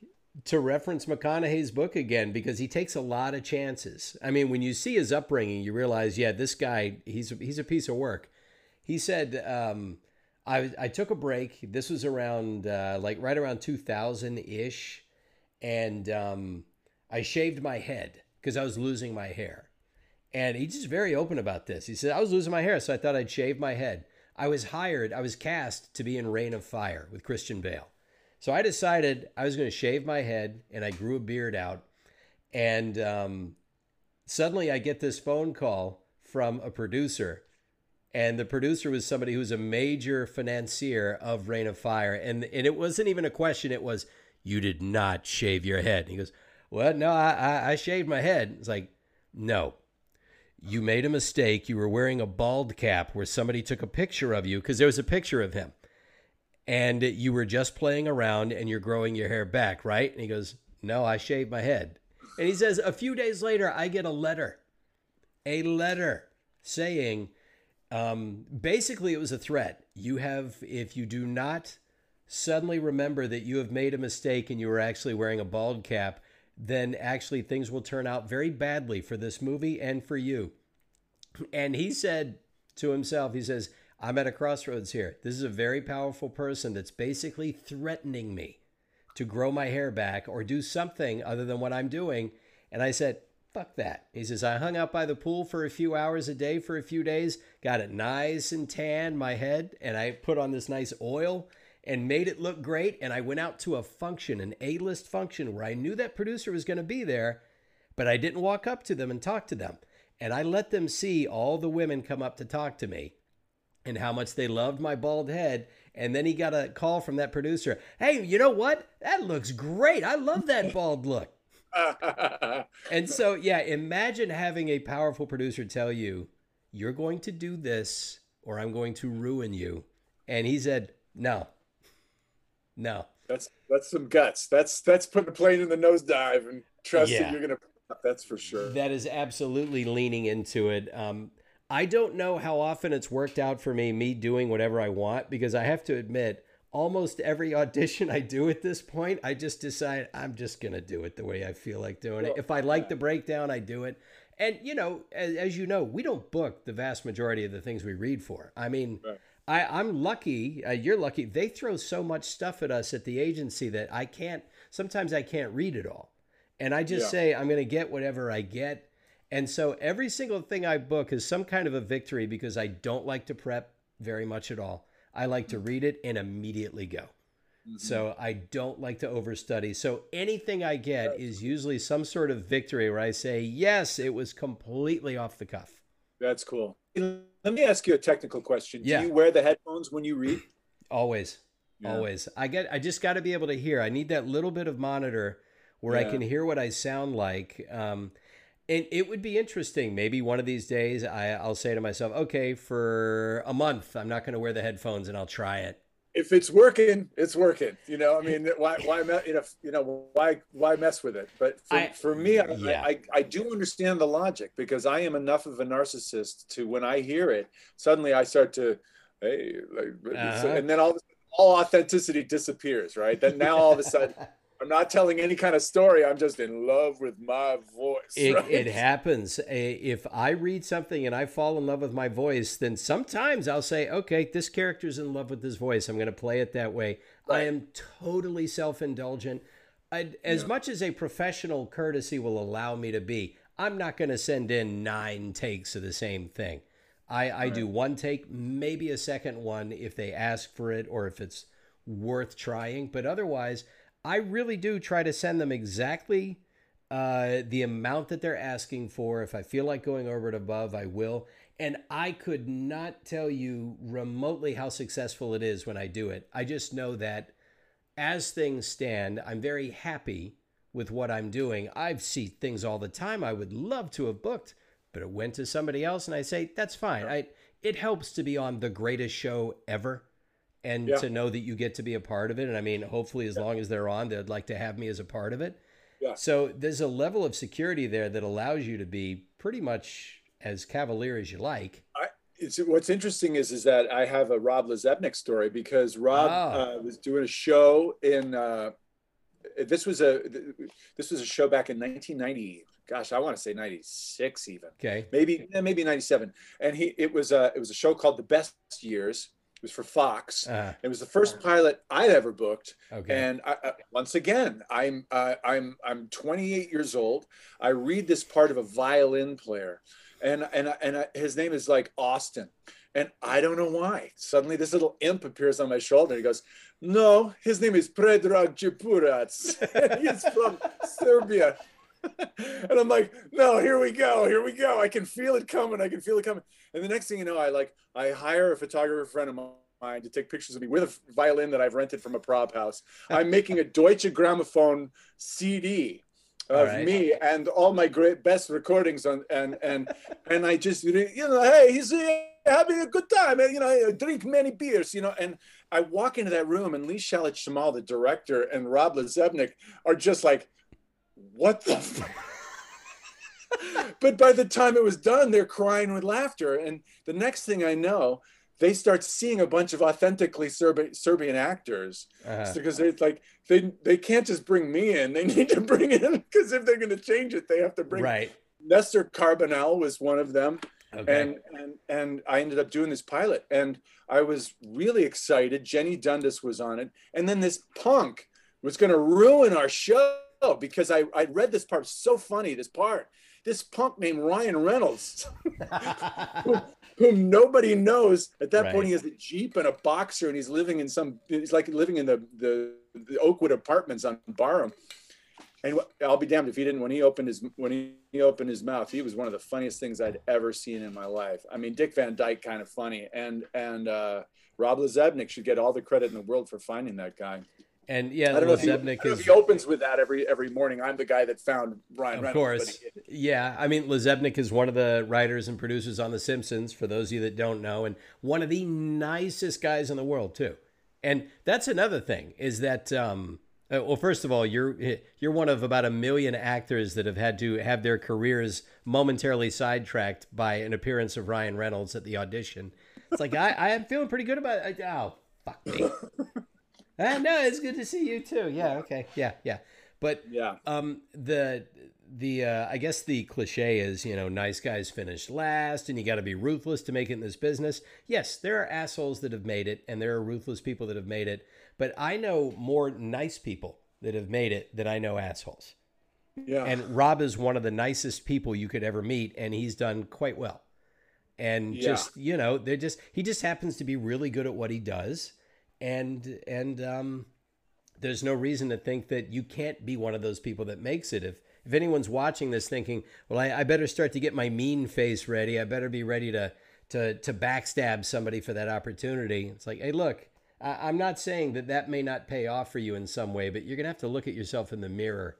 To reference McConaughey's book again, because he takes a lot of chances. I mean, when you see his upbringing, you realize, yeah, this guy, he's he's a piece of work. He said, um, I I took a break. This was around uh, like right around two thousand ish, and um, I shaved my head because I was losing my hair. And he's just very open about this. He said, I was losing my hair, so I thought I'd shave my head. I was hired, I was cast to be in Reign of Fire with Christian Bale. So I decided I was going to shave my head and I grew a beard out. And um, suddenly I get this phone call from a producer. And the producer was somebody who's a major financier of Reign of Fire. And, and it wasn't even a question, it was, You did not shave your head. And he goes, Well, no, I, I, I shaved my head. It's like, No, you made a mistake. You were wearing a bald cap where somebody took a picture of you because there was a picture of him and you were just playing around and you're growing your hair back, right? And he goes, No, I shaved my head. And he says, A few days later, I get a letter, a letter saying, um, basically, it was a threat. You have, if you do not suddenly remember that you have made a mistake and you were actually wearing a bald cap, then actually things will turn out very badly for this movie and for you. And he said to himself, he says, I'm at a crossroads here. This is a very powerful person that's basically threatening me to grow my hair back or do something other than what I'm doing. And I said, fuck that. He says, I hung out by the pool for a few hours a day for a few days, got it nice and tan, my head, and I put on this nice oil and made it look great. And I went out to a function, an A list function, where I knew that producer was going to be there, but I didn't walk up to them and talk to them. And I let them see all the women come up to talk to me and how much they loved my bald head. And then he got a call from that producer Hey, you know what? That looks great. I love that [laughs] bald look. And so, yeah, imagine having a powerful producer tell you, You're going to do this or I'm going to ruin you. And he said, No, no. that's that's some guts. That's that's putting a plane in the nosedive and trust Yeah. that you're gonna. That's for sure. That is absolutely leaning into it. Um, I don't know how often it's worked out for me, me doing whatever I want, because I have to admit, almost every audition I do at this point, I just decide I'm just going to do it the way I feel like doing it. If I like the breakdown, I do it. And, you know, as, as you know, we don't book the vast majority of the things we read for. I mean, Right. I, I'm lucky. Uh, you're lucky. They throw so much stuff at us at the agency that I can't, sometimes I can't read it all. And I just Yeah. say, I'm going to get whatever I get. And so every single thing I book is some kind of a victory because I don't like to prep very much at all. I like to read it and immediately go. So I don't like to overstudy. So anything I get is usually some sort of victory where I say, yes, it was completely off the cuff. That's cool. Let me ask you a technical question. Yeah. Do you wear the headphones when you read? [clears throat] Always. Yeah. Always. I get I just got to be able to hear. I need that little bit of monitor where I can hear what I sound like. Um and it would be interesting. Maybe one of these days I, I'll say to myself, okay, for a month, I'm not going to wear the headphones and I'll try it. If it's working, it's working. You know, I mean, [laughs] why, why, you know, you know, why, why mess with it? But for, I- for me, I, yeah. I, I do understand the logic because I am enough of a narcissist to when I hear it, suddenly I start to, hey, like, Uh-huh. and then all of a sudden, all authenticity disappears, right? Then now all of a sudden, [laughs] I'm not telling any kind of story. I'm just in love with my voice. It, right? it happens. If I read something and I fall in love with my voice, then sometimes I'll say, okay, this character's in love with this voice. I'm going to play it that way. I am totally self indulgent. As Yeah. much as a professional courtesy will allow me to be, I'm not going to send in nine takes of the same thing. I, I do one take, maybe a second one if they ask for it or if it's worth trying. But otherwise, I really do try to send them exactly uh, the amount that they're asking for. If I feel like going over and above, I will. And I could not tell you remotely how successful it is when I do it. I just know that as things stand, I'm very happy with what I'm doing. I've seen things all the time I would love to have booked, but it went to somebody else, and I say that's fine. I it helps to be on the greatest show ever, and Yeah. to know that you get to be a part of it. And I mean, hopefully, as long as they're on, they'd like to have me as a part of it. Yeah. So there's a level of security there that allows you to be pretty much as cavalier as you like. it's what's interesting is is that I have a Rob LaZebnik story because Rob Ah. uh, was doing a show in uh, this was a this was a show back in 1990 gosh I want to say 96 even Okay. maybe maybe 97 and he it was a it was a show called The Best Years it was for Fox Uh, it was the first pilot I'd ever booked okay. and I, I, once again, I'm uh, I'm I'm 28 years old. I read this part of a violin player, and and and I, his name is like Austin, and I don't know why. Suddenly, this little imp appears on my shoulder. He goes, "No, his name is Predrag Jepurac. [laughs] He's from Serbia." [laughs] and I'm like, "No, here we go, here we go. I can feel it coming. I can feel it coming." And the next thing you know, I like I hire a photographer friend of mine to take pictures of me with a violin that I've rented from a prop house. I'm making a Deutsche Grammophon CD of right. me and all my great best recordings on and and and I just you know hey he's uh, having a good time and you know I drink many beers you know and I walk into that room and Lee Shallat Chemel the director and Rob LaZebnik are just like what the f-? but by the time it was done they're crying with laughter. And the next thing I know they start seeing a bunch of authentically Serbi- Serbian actors. Uh, because they're like they they can't just bring me in. They [laughs] need to bring in because if they're going to change it they have to bring right. Nestor Carbonell was one of them. Okay. and and and I ended up doing this pilot. And I was really excited. Jenny Dundas was on it. And then this punk was going to ruin our show because I I read this part so funny this part this punk named Ryan Reynolds [laughs] whom nobody knows. At that Right. point, he has a Jeep and a boxer, and he's living in some, he's like living in the, the, the Oakwood apartments on Barham. And I'll be damned if he didn't, when he opened his, when he, he opened his mouth, he was one of the funniest things I'd ever seen in my life. I mean, Dick Van Dyke kind of funny. And, and, uh, Rob LaZebnik should get all the credit in the world for finding that guy. And yeah, I don't know if he, I know if is he opens with that every every morning. I'm the guy that found Ryan Of Reynolds. course. Yeah. I mean, LaZebnik is one of the writers and producers on The Simpsons, for those of you that don't know, and one of the nicest guys in the world, too. And that's another thing is that, um, uh, well, first of all, you're you're one of about a million actors that have had to have their careers momentarily sidetracked by an appearance of Ryan Reynolds at the audition. It's like I, I am feeling pretty good about it. Oh, fuck me. [laughs] ah, no, it's good to see you too. Yeah, okay, yeah, yeah. But yeah. um, the the uh, I guess the cliche is you know nice guys finish last, and you got to be ruthless to make it in this business. Yes, there are assholes that have made it, and there are ruthless people that have made it. But I know more nice people that have made it than I know assholes. Yeah. And Rob is one of the nicest people you could ever meet, and he's done quite well. And Yeah. just you know, they're just he just happens to be really good at what he does, and and um, there's no reason to think that you can't be one of those people that makes it. If if anyone's watching this thinking, well, I, I better start to get my mean face ready. I better be ready to to to backstab somebody for that opportunity. It's like, hey, look, I, I'm not saying that that may not pay off for you in some way, but you're gonna have to look at yourself in the mirror.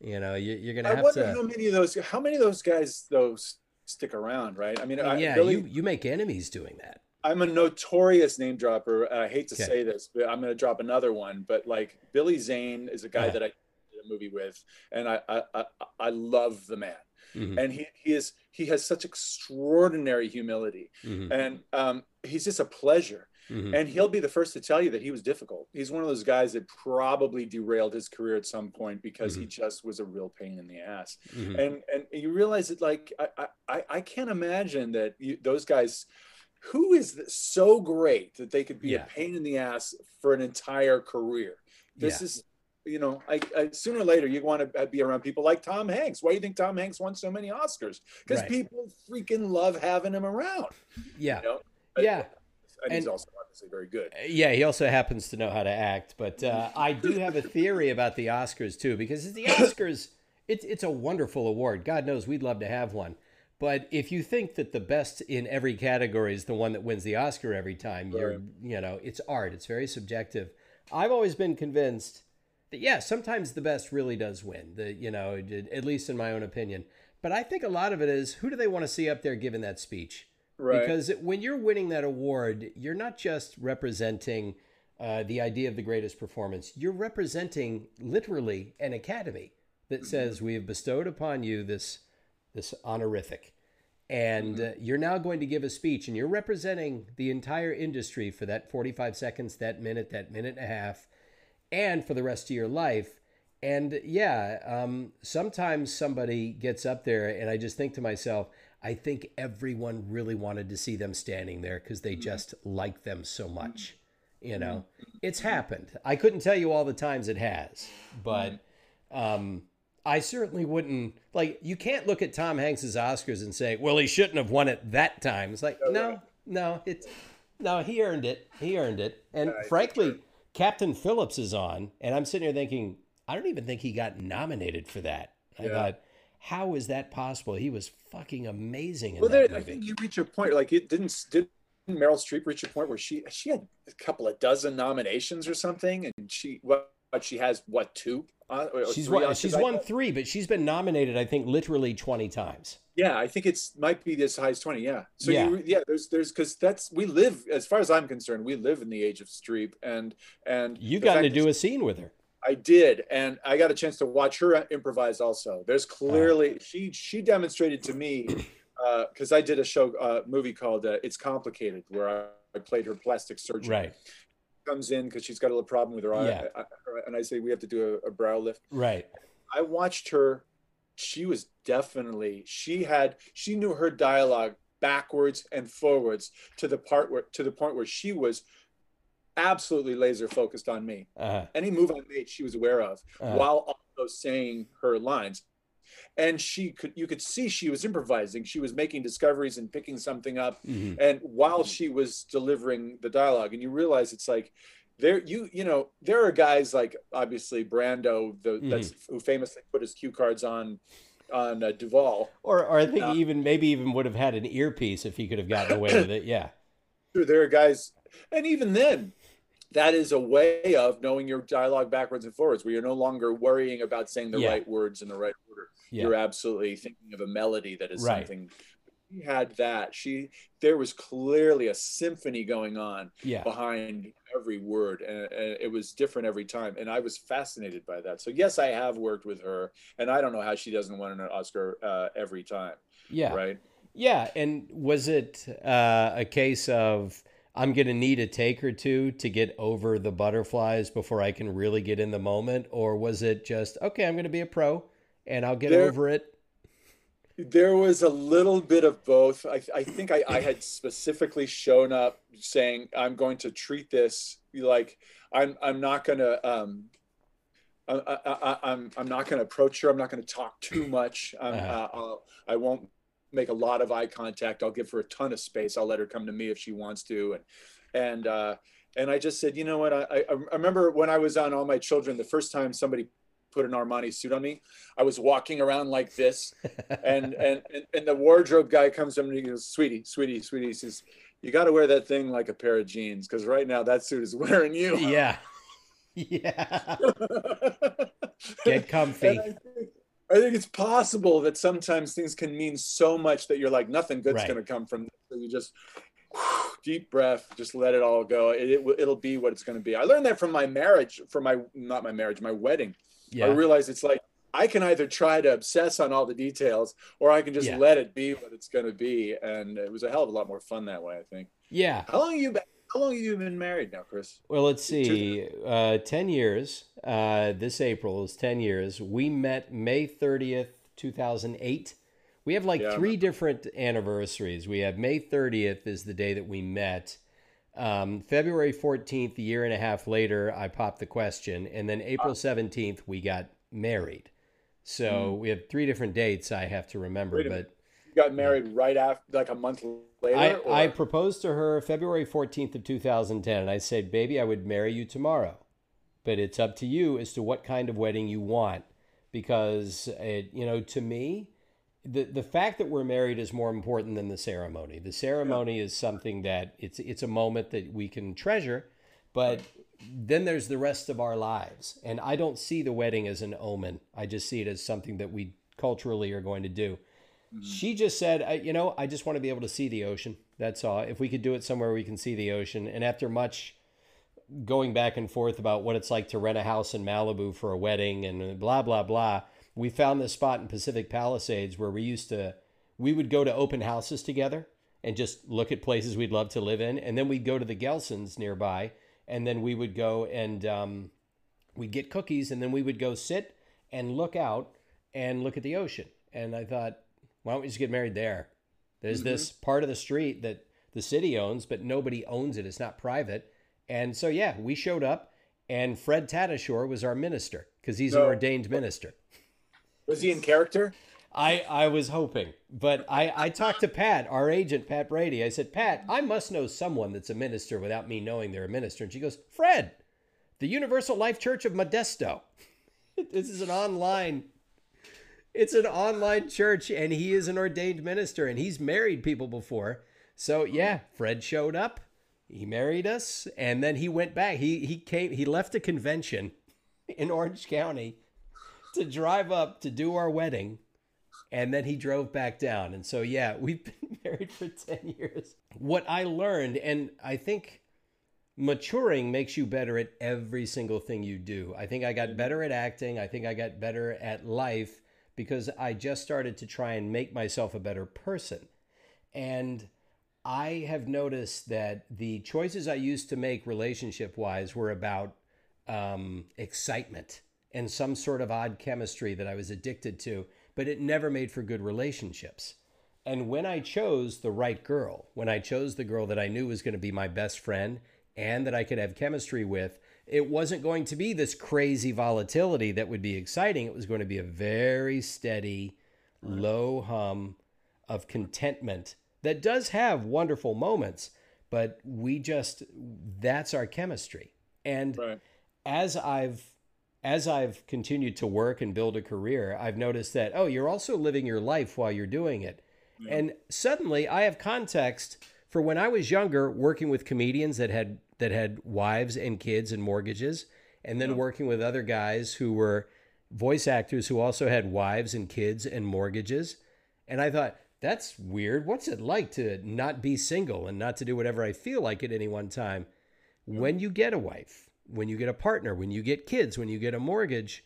You know, you, you're gonna I have wonder to. how many of those how many of those guys those stick around, right? I mean, I, yeah, you you make enemies doing that. I'm a notorious name dropper. and I hate to Okay. say this, but I'm going to drop another one. But like Billy Zane is a guy Yeah. that I did a movie with, and I I, I, I love the man, Mhm, and he he is he has such extraordinary humility, mhm. and um, he's just a pleasure. mm-hmm. and he'll be the first to tell you that he was difficult. He's one of those guys that probably derailed his career at some point because mm-hmm. he just was a real pain in the ass. Mm-hmm. And and you realize that like I I, I can't imagine that you, those guys who is so great that they could be yeah. a pain in the ass for an entire career. This yeah. is you know, I, I, sooner or later you want to be around people like Tom Hanks. Why do you think Tom Hanks won so many Oscars? Because right. people freaking love having him around. Yeah, you know? yeah. And, and, he's also obviously very good. Uh, yeah, he also happens to know how to act. But uh, I do have a theory about the Oscars too, because the Oscars, it's it's a wonderful award. God knows we'd love to have one. But if you think that the best in every category is the one that wins the Oscar every time, right. you're you know it's art. It's very subjective. I've always been convinced that yeah, sometimes the best really does win. The you know, at least in my own opinion. But I think a lot of it is who do they want to see up there giving that speech? Right. Because when you're winning that award, you're not just representing uh, the idea of the greatest performance. You're representing literally an academy that mm-hmm. says we have bestowed upon you this this honorific, and mm-hmm. uh, you're now going to give a speech, and you're representing the entire industry for that 45 seconds, that minute, that minute and a half and for the rest of your life. And yeah, um, sometimes somebody gets up there, and I just think to myself, I think everyone really wanted to see them standing there because they mm-hmm. just like them so much. You know, mm-hmm. it's happened. I couldn't tell you all the times it has, but um, I certainly wouldn't like. You can't look at Tom Hanks's Oscars and say, "Well, he shouldn't have won it that time." It's like, no, no, it's no. He earned it. He earned it. And frankly, Captain Phillips is on, and I'm sitting here thinking, I don't even think he got nominated for that. I thought, how is that possible? He was fucking amazing. In well, there, I think you reach a point like it didn't did Meryl Streep reach a point where she she had a couple of dozen nominations or something, and she what she has what two uh, she's won. She's won three, but she's been nominated. I think literally twenty times. Yeah, I think it's might be as high as twenty. Yeah. So yeah, you, yeah. There's there's because that's we live as far as I'm concerned, we live in the age of Streep, and and you got to do a scene with her. I did, and I got a chance to watch her improvise. Also, there's clearly uh, she she demonstrated to me because uh, I did a show uh, movie called uh, "It's Complicated" where I, I played her plastic surgeon. Right comes in because she's got a little problem with her eye, yeah. I, I, and I say we have to do a, a brow lift. Right. I watched her. She was definitely she had she knew her dialogue backwards and forwards to the part where to the point where she was absolutely laser focused on me. Uh-huh. Any move I made, she was aware of, uh-huh. while also saying her lines and she could you could see she was improvising she was making discoveries and picking something up mm-hmm. and while she was delivering the dialogue and you realize it's like there you you know there are guys like obviously brando the, mm-hmm. that's who famously put his cue cards on on uh, Duvall. Or, or I think uh, even maybe even would have had an earpiece if he could have gotten away with it. Yeah. There are guys, and even then, that is a way of knowing your dialogue backwards and forwards, where you're no longer worrying about saying the yeah. right words in the right order. Yeah. You're absolutely thinking of a melody that is right. something. She had that. She there was clearly a symphony going on yeah. behind every word, and, and, it was different every time. And I was fascinated by that. So yes, I have worked with her, and I don't know how she doesn't win an Oscar uh, every time. Yeah. Right. Yeah. And was it uh, a case of I'm going to need a take or two to get over the butterflies before I can really get in the moment? Or was it just, okay, I'm going to be a pro and I'll get there, over it? There was a little bit of both. I, I think I, I had specifically shown up saying, I'm going to treat this like I'm, I'm not going to, um, I, I, I'm, I'm not going to approach her. I'm not going to talk too much. Uh-huh. Uh, I won't make a lot of eye contact. I'll give her a ton of space. I'll let her come to me if she wants to. And, and, uh, and I just said, you know what? I, I, remember when I was on All My Children, the first time somebody put an Armani suit on me, I was walking around like this, [laughs] and and and, and the wardrobe guy comes up and he goes, "Sweetie, sweetie, sweetie," he says, "You got to wear that thing like a pair of jeans because right now that suit is [laughs] wearing you." Yeah, [laughs] yeah. Get comfy. I think it's possible that sometimes things can mean so much that you're like nothing good's right. going to come from this. So you just deep breath, just let it all go. It, it it'll be what it's going to be. I learned that from my marriage, from my not my marriage, my wedding. Yeah. I realized it's like I can either try to obsess on all the details or I can just yeah. let it be what it's going to be. And it was a hell of a lot more fun that way, I think. Yeah. How long have you been How long have you been married now, Chris? Well, let's see. Uh, 10 years. Uh, this April is 10 years. We met May 30th, 2008. We have like Yeah. three different anniversaries. We have May 30th is the day that we met. Um, February 14th, a year and a half later, I popped the question. And then April 17th, we got married. So we have three different dates I have to remember. But minute. Got married right after, like a month later. I, or- I proposed to her February 14th of 2010, and I said, baby, I would marry you tomorrow. But it's up to you as to what kind of wedding you want. Because, it, you know, to me, the, the fact that we're married is more important than the ceremony. The ceremony is something that it's, it's a moment that we can treasure, but then there's the rest of our lives. And I don't see the wedding as an omen. I just see it as something that we culturally are going to do. She just said, you know, I just want to be able to see the ocean. That's all. If we could do it somewhere we can see the ocean. And after much going back and forth about what it's like to rent a house in Malibu for a wedding and blah, blah, blah, we found this spot in Pacific Palisades where we used to, we would go to open houses together and just look at places we'd love to live in. And then we'd go to the Gelsons nearby and then we would go and um, we'd get cookies and then we would go sit and look out and look at the ocean. And I thought, why don't we just get married there? There's mm-hmm. this part of the street that the city owns, but nobody owns it. It's not private. And so, yeah, we showed up, and Fred Tatasciore was our minister because he's an ordained minister. was he in character? I, I was hoping, but I, I talked to Pat, our agent, Pat Brady. I said, Pat, I must know someone that's a minister without me knowing they're a minister. And she goes, Fred, the Universal Life Church of Modesto. [laughs] this is an online, it's an online church, and he is an ordained minister, and he's married people before. So yeah, Fred showed up. He married us, and then he went back. He he came. He left a convention [laughs] in Orange County to drive up to do our wedding and then he drove back down. And so, yeah, [laughs] we've been married for 10 years. What I learned, and I think maturing makes you better at every single thing you do. I think I got mm-hmm. better at acting. I think I got better at life because I just started to try and make myself a better person. And I have noticed that the choices I used to make relationship wise were about um, excitement and some sort of odd chemistry that I was addicted to, but it never made for good relationships. And when I chose the right girl, when I chose the girl that I knew was going to be my best friend and that I could have chemistry with, it wasn't going to be this crazy volatility that would be exciting. It was going to be a very steady, low hum of contentment that does have wonderful moments, but we just, that's our chemistry. And Right. as I've as I've continued to work and build a career, I've noticed that oh, you're also living your life while you're doing it. And suddenly I have context for when I was younger working with comedians that had that had wives and kids and mortgages and then working with other guys who were voice actors who also had wives and kids and mortgages. And I thought, that's weird. What's it like to not be single and not to do whatever I feel like at any one time? When you get a wife, when you get a partner, when you get kids, when you get a mortgage,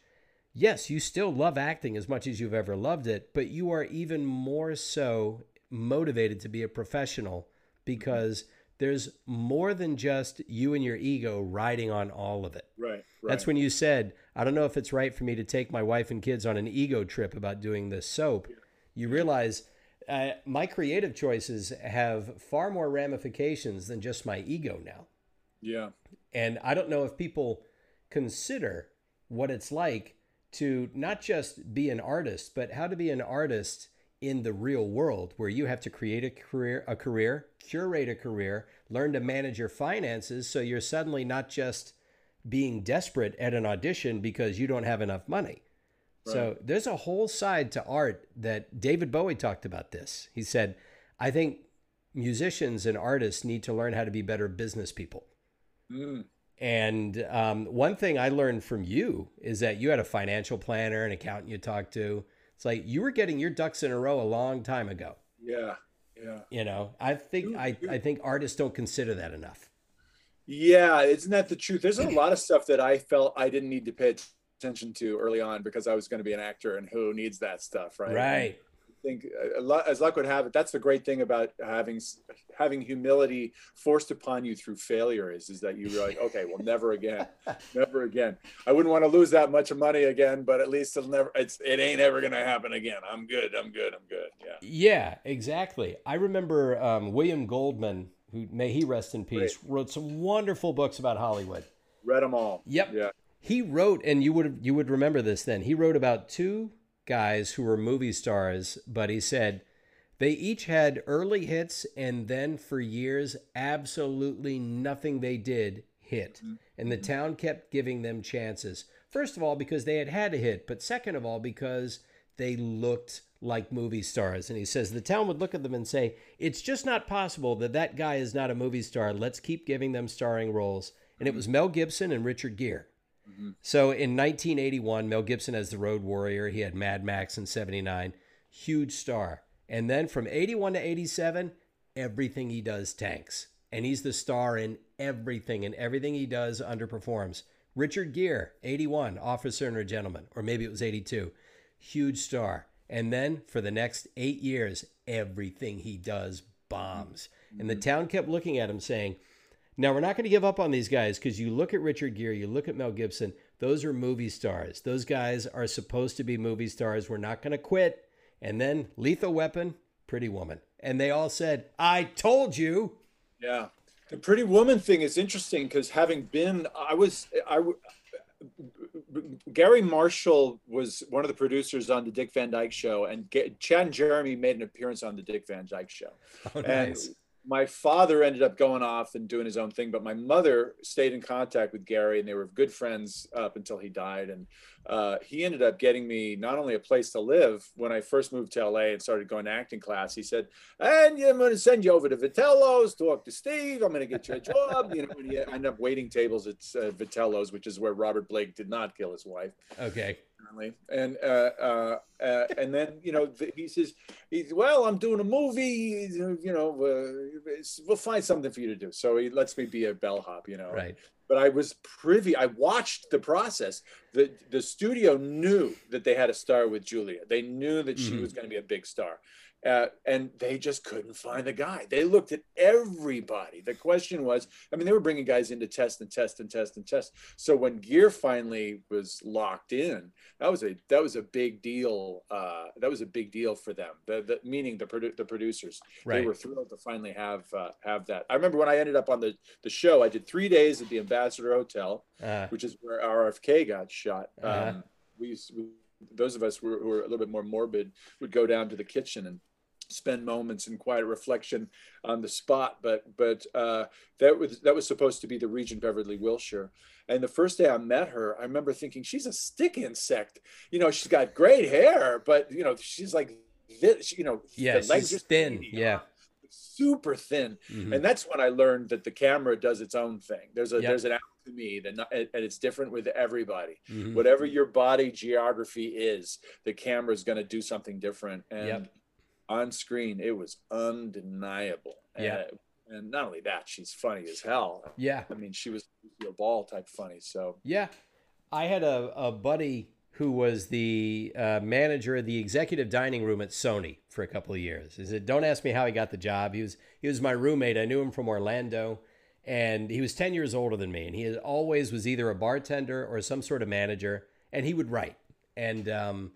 yes, you still love acting as much as you've ever loved it, but you are even more so motivated to be a professional mm-hmm. because there's more than just you and your ego riding on all of it. Right. Right. That's when you said, I don't know if it's right for me to take my wife and kids on an ego trip about doing this soap. You realize uh, my creative choices have far more ramifications than just my ego now. Yeah. And I don't know if people consider what it's like to not just be an artist, but how to be an artist in the real world where you have to create a career, a career, curate a career, learn to manage your finances so you're suddenly not just being desperate at an audition because you don't have enough money. So there's a whole side to art that David Bowie talked about this. He said, I think musicians and artists need to learn how to be better business people. Mm. And um, one thing I learned from you is that you had a financial planner, an accountant you talked to. It's like you were getting your ducks in a row a long time ago. Yeah. Yeah. You know, I think I, I think artists don't consider that enough. Yeah, isn't that the truth? There's a [clears throat] lot of stuff that I felt I didn't need to pay attention to early on because I was going to be an actor, and who needs that stuff, right? Right. Think uh, as luck would have it, that's the great thing about having having humility forced upon you through failure is is that you're like, [laughs] okay, well, never again, never again. I wouldn't want to lose that much money again, but at least it'll never. It's it ain't ever gonna happen again. I'm good. I'm good. I'm good. Yeah. Yeah, exactly. I remember um, William Goldman, who may he rest in peace, Great. wrote some wonderful books about Hollywood. Read them all. Yep. Yeah. He wrote, and you would you would remember this then. He wrote about two guys who were movie stars, but he said they each had early hits and then for years, absolutely nothing they did hit. Mm-hmm. And the town kept giving them chances. First of all, because they had had a hit, but second of all, because they looked like movie stars. And he says the town would look at them and say, It's just not possible that that guy is not a movie star. Let's keep giving them starring roles. And it was Mel Gibson and Richard Gere. Mm-hmm. So in 1981, Mel Gibson as the Road Warrior, he had Mad Max in 79, huge star. And then from 81 to 87, everything he does tanks. And he's the star in everything, and everything he does underperforms. Richard Gere, 81, Officer and a Gentleman, or maybe it was 82, huge star. And then for the next eight years, everything he does bombs. Mm-hmm. And the town kept looking at him saying, now, we're not going to give up on these guys because you look at Richard Gere, you look at Mel Gibson, those are movie stars. Those guys are supposed to be movie stars. We're not going to quit. And then Lethal Weapon, Pretty Woman. And they all said, I told you. Yeah. The Pretty Woman thing is interesting because having been, I was, I, Garry Marshall was one of the producers on the Dick Van Dyke Show, and Chad and Jeremy made an appearance on the Dick Van Dyke Show. Oh, nice. And my father ended up going off and doing his own thing, but my mother stayed in contact with Garry, and they were good friends up until he died. And uh, he ended up getting me not only a place to live when I first moved to LA and started going to acting class. He said, "And I'm going to send you over to Vitello's, talk to Steve. I'm going to get you a job." you know, and he ended up waiting tables at uh, Vitello's, which is where Robert Blake did not kill his wife. Okay. And uh, uh, uh, and then you know he says, he's, "Well, I'm doing a movie. You know, uh, we'll find something for you to do." So he lets me be a bellhop. You know, right but I was privy. I watched the process. The the studio knew that they had a star with Julia. They knew that she mm-hmm. was going to be a big star. Uh, and they just couldn't find the guy. They looked at everybody. The question was, I mean, they were bringing guys in to test and test and test and test. So when Gere finally was locked in, that was a that was a big deal. Uh, that was a big deal for them. The, the meaning the produ- the producers, right. they were thrilled to finally have uh, have that. I remember when I ended up on the the show, I did three days at the Ambassador Hotel, uh-huh. which is where RFK got shot. Uh-huh. Um, we, used, we those of us who were, who were a little bit more morbid would go down to the kitchen and spend moments in quiet reflection on the spot. But but uh, that was that was supposed to be the Regent Beverly Wilshire. And the first day I met her, I remember thinking she's a stick insect. You know, she's got great hair, but you know, she's like this. You know, yeah, she's thin. Yeah. Super thin, mm-hmm. and that's when I learned that the camera does its own thing. There's a yep. there's an to me that and it's different with everybody. Mm-hmm. Whatever your body geography is, the camera is going to do something different. And yep on screen, it was undeniable. Yeah. And, and not only that, she's funny as hell. Yeah. I mean, she was a ball type funny. So yeah, I had a, a buddy who was the uh, manager of the executive dining room at Sony for a couple of years. He said, "Don't ask me how he got the job. He was he was my roommate. I knew him from Orlando." And he was 10 years older than me. And he always was either a bartender or some sort of manager. And he would write. And um,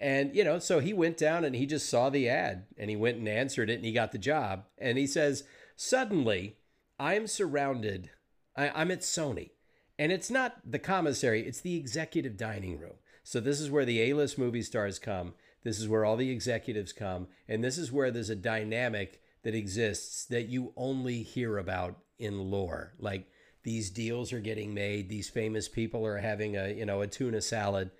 and, you know, so he went down and he just saw the ad and he went and answered it and he got the job. And he says, Suddenly, I'm surrounded, I, I'm at Sony. And it's not the commissary, it's the executive dining room. So this is where the A list movie stars come. This is where all the executives come. And this is where there's a dynamic that exists that you only hear about in lore. Like these deals are getting made, these famous people are having a, you know, a tuna salad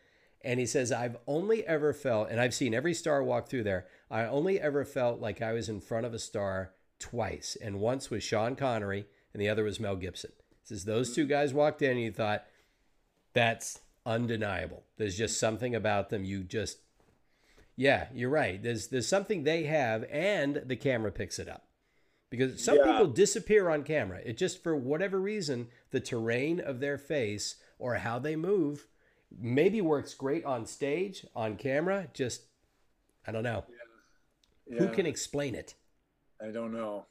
and he says, I've only ever felt, and I've seen every star walk through there, I only ever felt like I was in front of a star twice. And once was Sean Connery, and the other was Mel Gibson. He says, Those two guys walked in, and you thought, that's undeniable. There's just something about them. You just, yeah, you're right. There's, there's something they have, and the camera picks it up. Because some yeah. people disappear on camera. It just, for whatever reason, the terrain of their face or how they move maybe works great on stage, on camera. Just, I don't know. Who Yeah. can explain it? I don't know.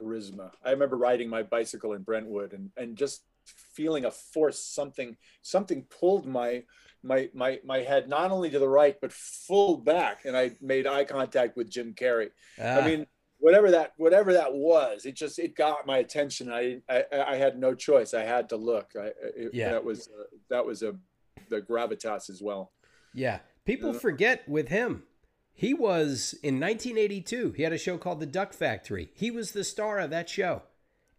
Charisma. I remember riding my bicycle in Brentwood and, and just feeling a force, something something pulled my my my my head not only to the right but full back, and I made eye contact with Jim Carrey. Ah, I mean, whatever that whatever that was, it just it got my attention. I I, I had no choice. I had to look. I it, Yeah. that was uh, that was a the gravitas as well. yeah. People Uh, forget with him. He was in 1982. He had a show called The Duck Factory. He was the star of that show,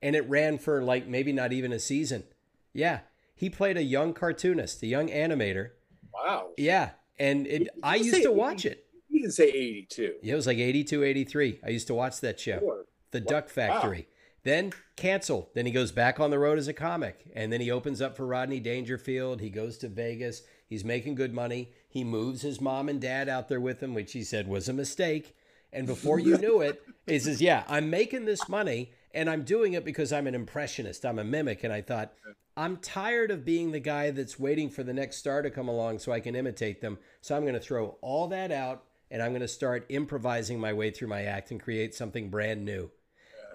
and it ran for like maybe not even a season. Yeah, he played a young cartoonist, a young animator. Wow. Yeah, and it, I used to watch it. You didn't say 82. Yeah, it was like 82, 83. I used to watch that show. Sure. The Wow. Duck Factory. Then canceled. Then he goes back on the road as a comic. And then he opens up for Rodney Dangerfield. He goes to Vegas. He's making good money. He moves his mom and dad out there with him, which he said was a mistake. And before you knew it, [laughs] he says, Yeah, I'm making this money and I'm doing it because I'm an impressionist. I'm a mimic. And I thought, I'm tired of being the guy that's waiting for the next star to come along so I can imitate them. So I'm going to throw all that out and I'm going to start improvising my way through my act and create something brand new.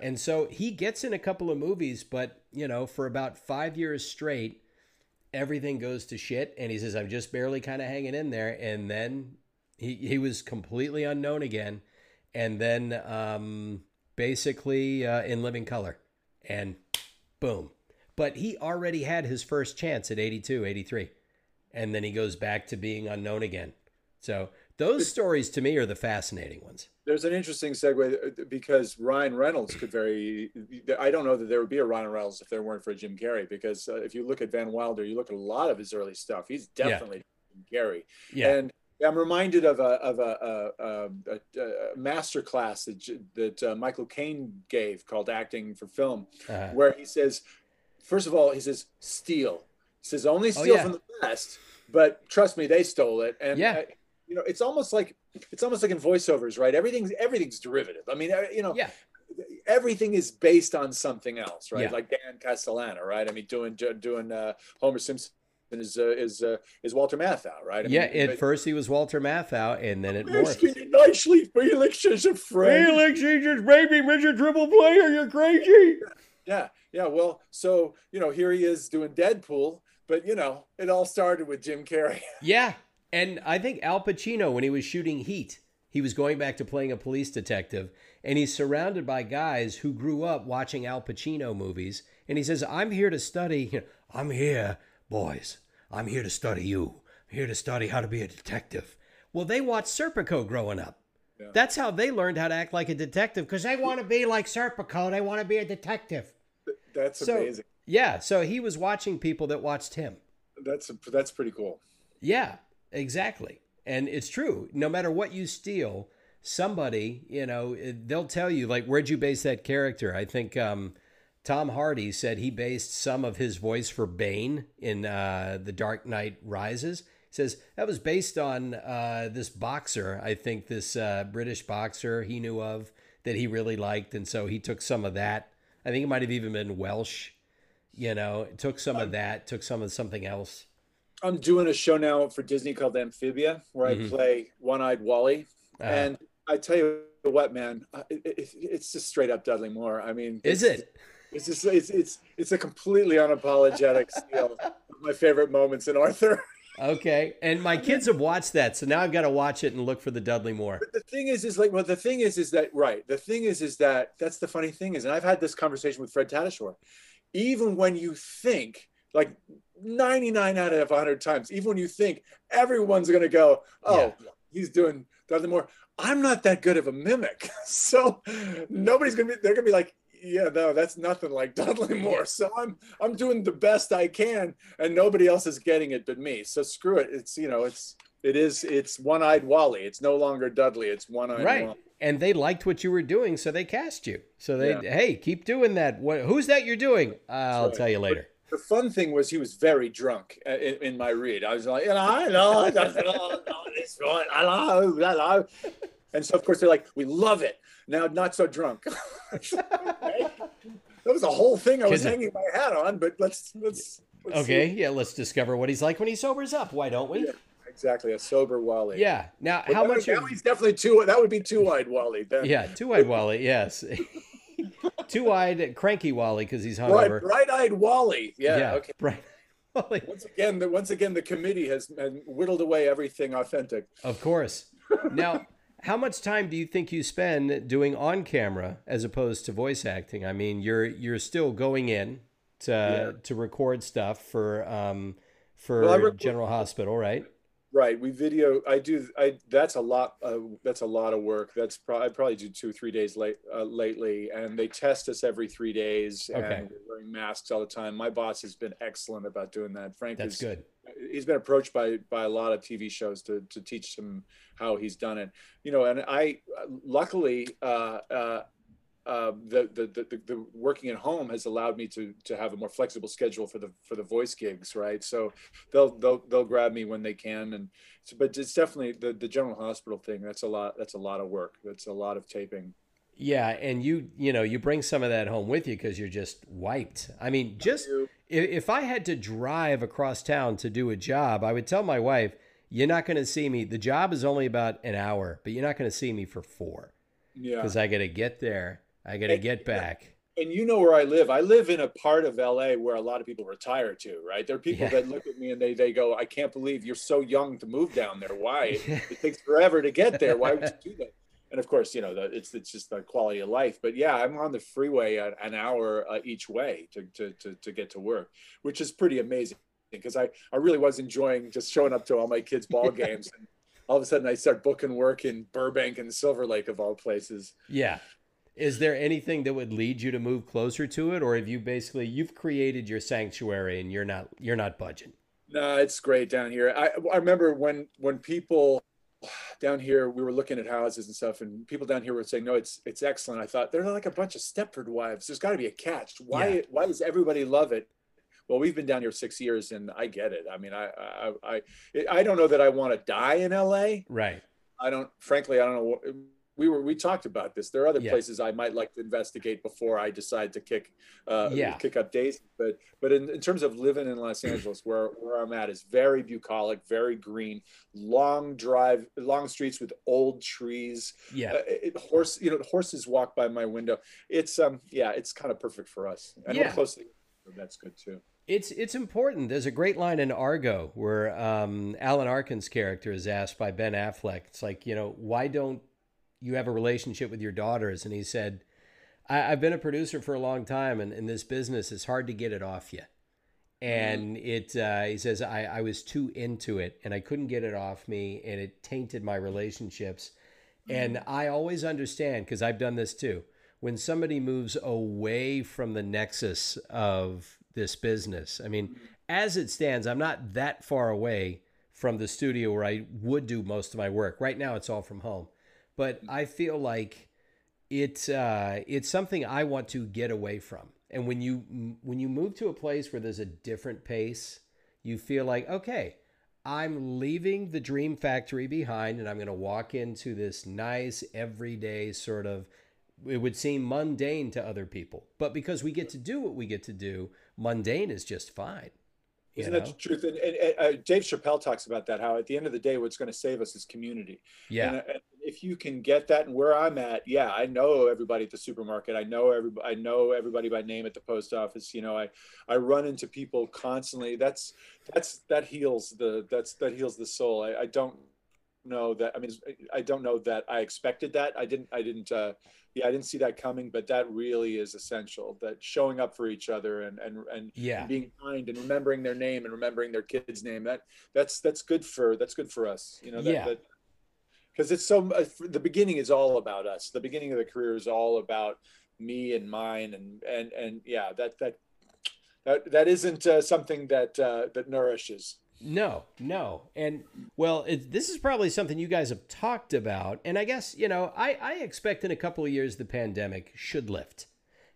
And so he gets in a couple of movies, but you know, for about five years straight, everything goes to shit. And he says, I'm just barely kind of hanging in there. And then he, he was completely unknown again. And then um, basically uh, in living color. And boom. But he already had his first chance at 82, 83. And then he goes back to being unknown again. So those stories to me are the fascinating ones. There's an interesting segue uh, because Ryan Reynolds could very. I don't know that there would be a Ryan Reynolds if there weren't for Jim Carrey. Because uh, if you look at Van Wilder, you look at a lot of his early stuff. He's Yeah. definitely Jim Carrey. Yeah. And I'm reminded of a of a, a, a, a, a master class that that uh, Michael Caine gave called Acting for Film, Uh, where he says, first of all, he says steal. He says only Oh, steal yeah. from the best, but trust me, they stole it. And Yeah. uh, you know, it's almost like it's almost like in voiceovers, right? Everything's everything's derivative. I mean, uh, you know, yeah. everything is based on something else, right? Yeah. Like Dan Castellaneta, right? I mean, doing doing uh, Homer Simpson is uh, is uh, is Walter Matthau, right? I yeah, mean, at first he was Walter Matthau, and then it morphed. nicely, Felix is a friend. Felix, you just baby Mr. Triple Player, you're crazy. Yeah, yeah. Well, so you know, here he is doing Deadpool, but you know, it all started with Jim Carrey. Yeah, and I think Al Pacino, when he was shooting Heat, he was going back to playing a police detective, and he's surrounded by guys who grew up watching Al Pacino movies, and he says, "I'm here to study. [laughs] I'm here, boys. I'm here to study you. I'm here to study how to be a detective." Well, they watched Serpico growing up. Yeah. That's how they learned how to act like a detective because they want to be like Serpico. They want to be a detective. That's So- amazing. Yeah, so he was watching people that watched him. That's that's pretty cool. Yeah, exactly. And it's true. No matter what you steal, somebody, you know, they'll tell you, like, where'd you base that character? I think um, Tom Hardy said he based some of his voice for Bane in uh, The Dark Knight Rises. He says that was based on uh, this boxer, I think this uh, British boxer he knew of that he really liked. And so he took some of that. I think it might have even been Welsh, you know, took some of that, took some of something else. I'm doing a show now for Disney called Amphibia, where Mhm. I play One-Eyed Wally, Uh, and I tell you what, man, it, it, it's just straight up Dudley Moore. I mean, is it? It's just it's it's it's a completely unapologetic [laughs] steal my favorite moments in Arthur. Okay. And my kids have watched that, so now I've got to watch it and look for the Dudley Moore. the thing is is like well the thing is is that right the thing is is that that's the funny thing is and i've had this conversation with fred tatasciore even when you think like 99 out of 100 times even when you think everyone's going to go oh he's doing Dudley Moore i'm not that good of a mimic [laughs] so nobody's going to be they're going to be like yeah no that's nothing like dudley moore so i'm i'm doing the best i can and nobody else is getting it but me so screw it it's you know it's it is it's one-eyed wally it's no longer dudley it's one-eyed Right. wally And they liked what you were doing, so they cast you. So they, Yeah. hey, keep doing that. What, who's that you're doing? I'll right. tell you later. The fun thing was he was very drunk uh, in, in my read. I was like, you know, I know, that's this one, hello, hello. And so of course they're like, we love it. Now not so drunk. Okay. [laughs] That was a whole thing I was hanging my hat on, but let's let's, let's Okay. Yeah. Let's discover what he's like when he sobers up. Why don't we? Yeah. exactly a sober Wally. Yeah. Now, Well, how much? would- of- now he's definitely two. That would be two-eyed Wally. Then. yeah, two-eyed Wally. Yes, [laughs] two-eyed cranky Wally because he's Bright, hungover. bright-eyed Wally. Yeah. Okay. Bright Wally. Once again, the, once again, the committee has, whittled away everything authentic. Of course. [laughs] Now, how much time do you think you spend doing on camera as opposed to voice acting? I mean, you're you're still going in to Yeah. to record stuff for um for Well, General Hospital, right? Right. We video. I do. I. That's a lot. Uh, that's a lot of work. That's probably. I probably do two, three days late uh, lately, and they test us every three days, Okay. and we're wearing masks all the time. My boss has been excellent about doing that. Frank That's is, good. he's been approached by by a lot of TV shows to to teach him how he's done it. You know, and I luckily uh, uh, uh, the, the, the the working at home has allowed me to to have a more flexible schedule for the for the voice gigs, right? So they'll they'll they'll grab me when they can, and so, but it's definitely the the General Hospital thing. That's a lot. That's a lot of work. That's a lot of taping. Yeah, and you you know you bring some of that home with you because you're just wiped. I mean, just if, if I had to drive across town to do a job, I would tell my wife, "You're not going to see me. The job is only about an hour, but you're not going to see me for four Yeah. because I got to get there, I got to get back." and you know where I live. I live in a part of LA where a lot of people retire to, right? There are people Yeah. that look at me and they they go, "I can't believe you're so young to move down there. Why? [laughs] It takes forever to get there. Why would you do that?" And of course, you know, the, it's it's just the quality of life. But yeah, I'm on the freeway an, an hour uh, each way to, to to to get to work, which is pretty amazing because I I really was enjoying just showing up to all my kids' [laughs] ball games. And all of a sudden, I start booking work in Burbank and Silver Lake of all places. Yeah. Is there anything that would lead you to move closer to it, or have you basically you've created your sanctuary and you're not you're not budging? No, it's great down here. I, I remember when when people down here we were looking at houses and stuff, and people down here were saying, "No, it's it's excellent." I thought they're like a bunch of Stepford wives. There's got to be a catch. Why Yeah. why does everybody love it? Well, we've been down here six years, and I get it. I mean, I I I, I don't know that I want to die in LA. Right. I don't. Frankly, I don't know. We were we talked about this. There are other Yeah. places I might like to investigate before I decide to kick uh, Yeah. kick up days. But but in, in terms of living in Los Angeles, where where I'm at is very bucolic, very green, long drive, long streets with old trees. Yeah. Uh, it, horse, you know, horses walk by my window. It's um yeah, it's kind of perfect for us, and Yeah. we're close. To, that's good too. It's it's important. There's a great line in Argo where um, Alan Arkin's character is asked by Ben Affleck. It's like, you know, why don't you have a relationship with your daughters? And he said, I, I've been a producer for a long time, and in this business, it's hard to get it off you. And mm-hmm. it, uh, he says, I, I was too into it, and I couldn't get it off me, and it tainted my relationships. And mm-hmm. I always understand because I've done this too. When somebody moves away from the nexus of this business, I mean, mm-hmm. as it stands, I'm not that far away from the studio where I would do most of my work. Right now, it's all from home, but I feel like it's uh, it's something I want to get away from. And when you when you move to a place where there's a different pace, you feel like okay, I'm leaving the dream factory behind and I'm going to walk into this nice everyday sort of it would seem mundane to other people. But because we get to do what we get to do, mundane is just fine. You Isn't know? that the truth? And, and, and, uh, Dave Chappelle talks about that. How at the end of the day, what's going to save us is community. Yeah. And, uh, if you can get that, and where I'm at, yeah, I know everybody at the supermarket. I know everybody. I know everybody by name at the post office. You know, I I run into people constantly. That's that's that heals the that's that heals the soul. I, I don't know that. I mean, I don't know that I expected that. I didn't. I didn't. Uh, yeah, I didn't see that coming. But that really is essential. That showing up for each other and and and Yeah. being kind and remembering their name and remembering their kid's name. That that's that's good for that's good for us. You know. That, Yeah. That, because it's so uh, the beginning is all about us the beginning of the career is all about me and mine and and and yeah that that that, that isn't uh, something that uh, that nourishes No, no. And well, it, this is probably something you guys have talked about. And I guess, you know, I, I expect in a couple of years the pandemic should lift.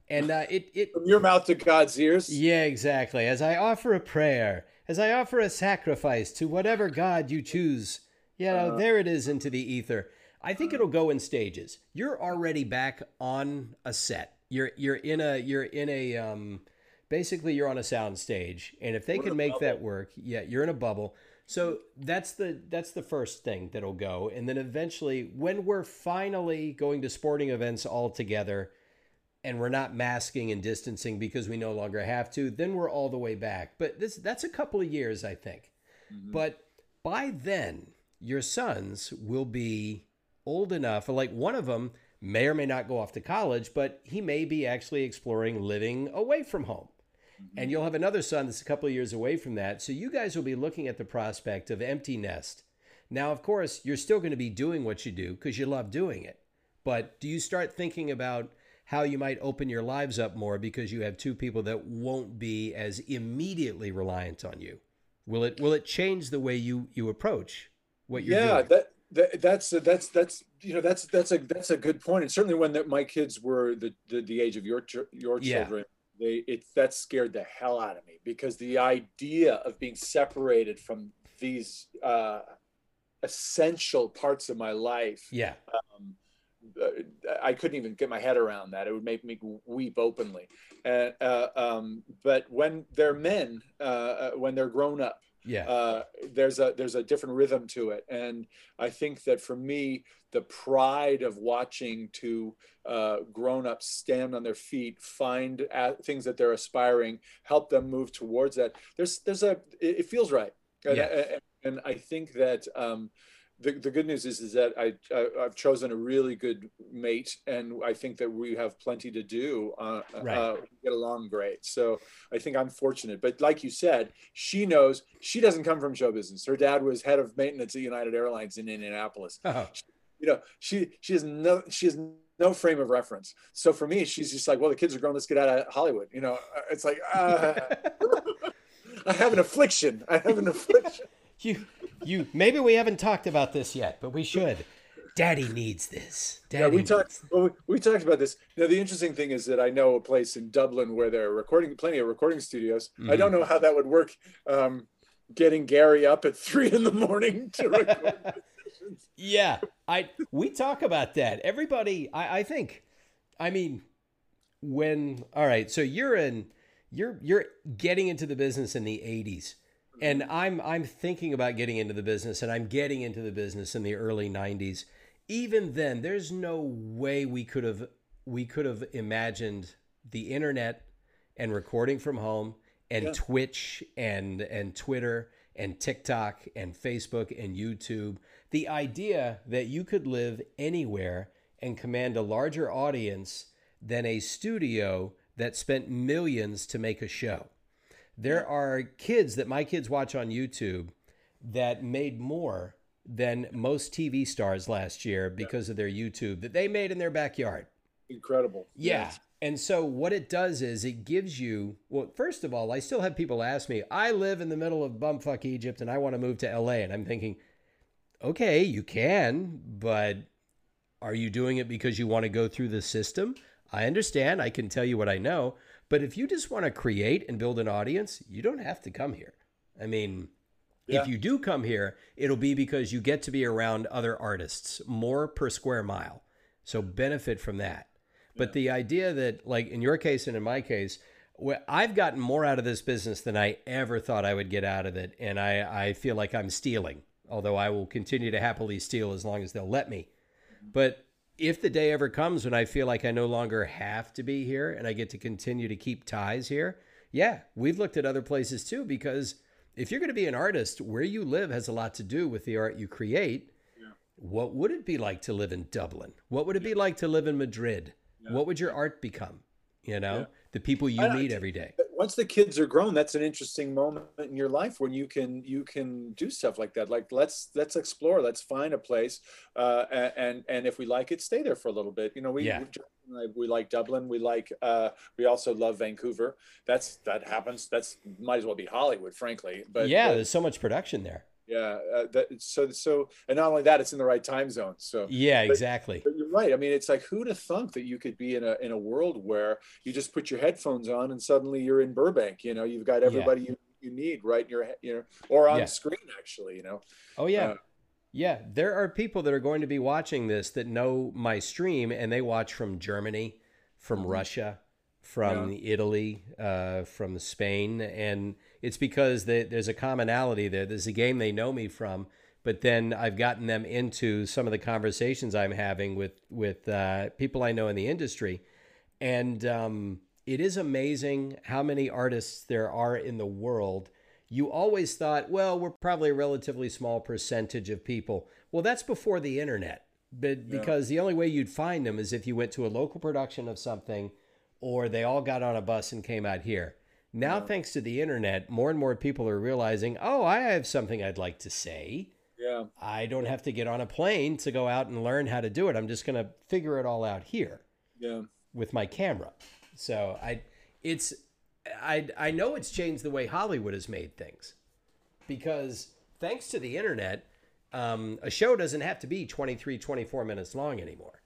And uh, it, it, from your mouth to god's ears yeah, exactly. As I offer a prayer, as I offer a sacrifice to whatever God you choose, you know, there it is into the ether. I think it'll go in stages. You're already back on a set. You're you're in a you're in a um basically you're on a sound stage and if they can make that work yeah you're in a bubble so that's the that's the first thing that'll go and then eventually when we're finally going to sporting events all together and we're not masking and distancing because we no longer have to then we're all the way back but this that's a couple of years i think Mhm. but by then your sons will be old enough like one of them may or may not go off to college but he may be actually exploring living away from home mm-hmm. and you'll have another son that's a couple of years away from that. So you guys will be looking at the prospect of empty nest. Now, of course, you're still going to be doing what you do because you love doing it. But do you start thinking about how you might open your lives up more because you have two people that won't be as immediately reliant on you? Will it will it change the way you you approach what you're yeah doing? that, that that's that's that's you know that's that's a that's a good point. and certainly when the, my kids were the, the the age of your your Yeah. children they it that scared the hell out of me because the idea of being separated from these uh essential parts of my life yeah. um, uh, I couldn't even get my head around that. It would make me weep openly. And uh, um, but when they're men, uh, uh, when they're grown up, Yeah. uh, there's a there's a different rhythm to it. And I think that for me, the pride of watching two uh, grown ups stand on their feet, find things that they're aspiring, help them move towards that. There's there's a it, feels right. And, Yeah. and, and I think that. Um, the, the good news is is that I, I I've chosen a really good mate, and I think that we have plenty to do. Uh, Right. uh, we get along great, so I think I'm fortunate. But like you said, she knows she doesn't come from show business. Her dad was head of maintenance at United Airlines in Indianapolis. Oh, You know, she she has no she has no frame of reference. So for me, she's just like, well, the kids are grown. Let's get out of Hollywood. You know, it's like uh, [laughs] [laughs] I have an affliction. I have an affliction. you you maybe we haven't talked about this yet, but we should. Daddy needs this. Daddy Yeah, we talked. Well, we, we talked about this. Now, the interesting thing is that I know a place in Dublin where there are recording, plenty of recording studios. I Mhm. don't know how that would work. Um, getting Gary up at [laughs] three in the morning to record. [laughs] Yeah, I we talk about that. Everybody, I, I think, I mean, when all right, so you're in, you're you're getting into the business in the '80s, and I'm I'm thinking about getting into the business, and I'm getting into the business in the early '90s. Even then, there's no way we could have we could have imagined the internet and recording from home and Yeah. Twitch and and Twitter and TikTok and Facebook and YouTube. The idea that you could live anywhere and command a larger audience than a studio that spent millions to make a show. There are kids that my kids watch on YouTube that made more than most TV stars last year because of their YouTube that they made in their backyard. Incredible. Yeah. And so what it does is it gives you well, first of all, I still have people ask me, I live in the middle of bumfuck Egypt and I want to move to LA. And I'm thinking, okay, you can, but are you doing it because you want to go through the system? I understand. I can tell you what I know. But if you just want to create and build an audience, you don't have to come here. I mean, Yeah. if you do come here, it'll be because you get to be around other artists more per square mile. So benefit from that. But the idea that, like in your case and in my case, I've gotten more out of this business than I ever thought I would get out of it. And I, I feel like I'm stealing, although I will continue to happily steal as long as they'll let me. But if the day ever comes when I feel like I no longer have to be here and I get to continue to keep ties here, yeah, we've looked at other places too because if you're going to be an artist, where you live has a lot to do with the art you create. What would it be like to live in Dublin? What would it be like to live in Madrid? What would your art become? You know, Yeah. the people you I- meet every day. Once the kids are grown, that's an interesting moment in your life when you can you can do stuff like that. Like let's let's explore, let's find a place, uh, and and if we like it, stay there for a little bit. You know, we Yeah. we, we like Dublin, we like uh, we also love Vancouver. That's that happens. That's might as well be Hollywood, frankly. But yeah, but- there's so much production there. Yeah. Uh, that, so so and not only that, it's in the right time zone. So Yeah, But- exactly. but you're right. I mean, it's like who'd have thunk that you could be in a in a world where you just put your headphones on and suddenly you're in Burbank. You know, you've got everybody you, you need right in your you know or on Yeah. screen actually. You know, Oh yeah. Uh, yeah, there are people that are going to be watching this that know my stream and they watch from Germany, from Mhm. Russia, from Italy, uh, from Spain, and it's because they, there's a commonality there. There's a game they know me from, but then I've gotten them into some of the conversations I'm having with with uh, people I know in the industry, and um, it is amazing how many artists there are in the world. You always thought, well, we're probably a relatively small percentage of people. Well, that's before the internet, but Yeah. because the only way you'd find them is if you went to a local production of something, or they all got on a bus and came out here. Now, thanks to the internet, more and more people are realizing, oh, I have something I'd like to say. Yeah. I don't have to get on a plane to go out and learn how to do it. I'm just going to figure it all out here Yeah. with my camera. So I, it's, I, I know it's changed the way Hollywood has made things, because thanks to the internet, um, a show doesn't have to be 23, 24 minutes long anymore.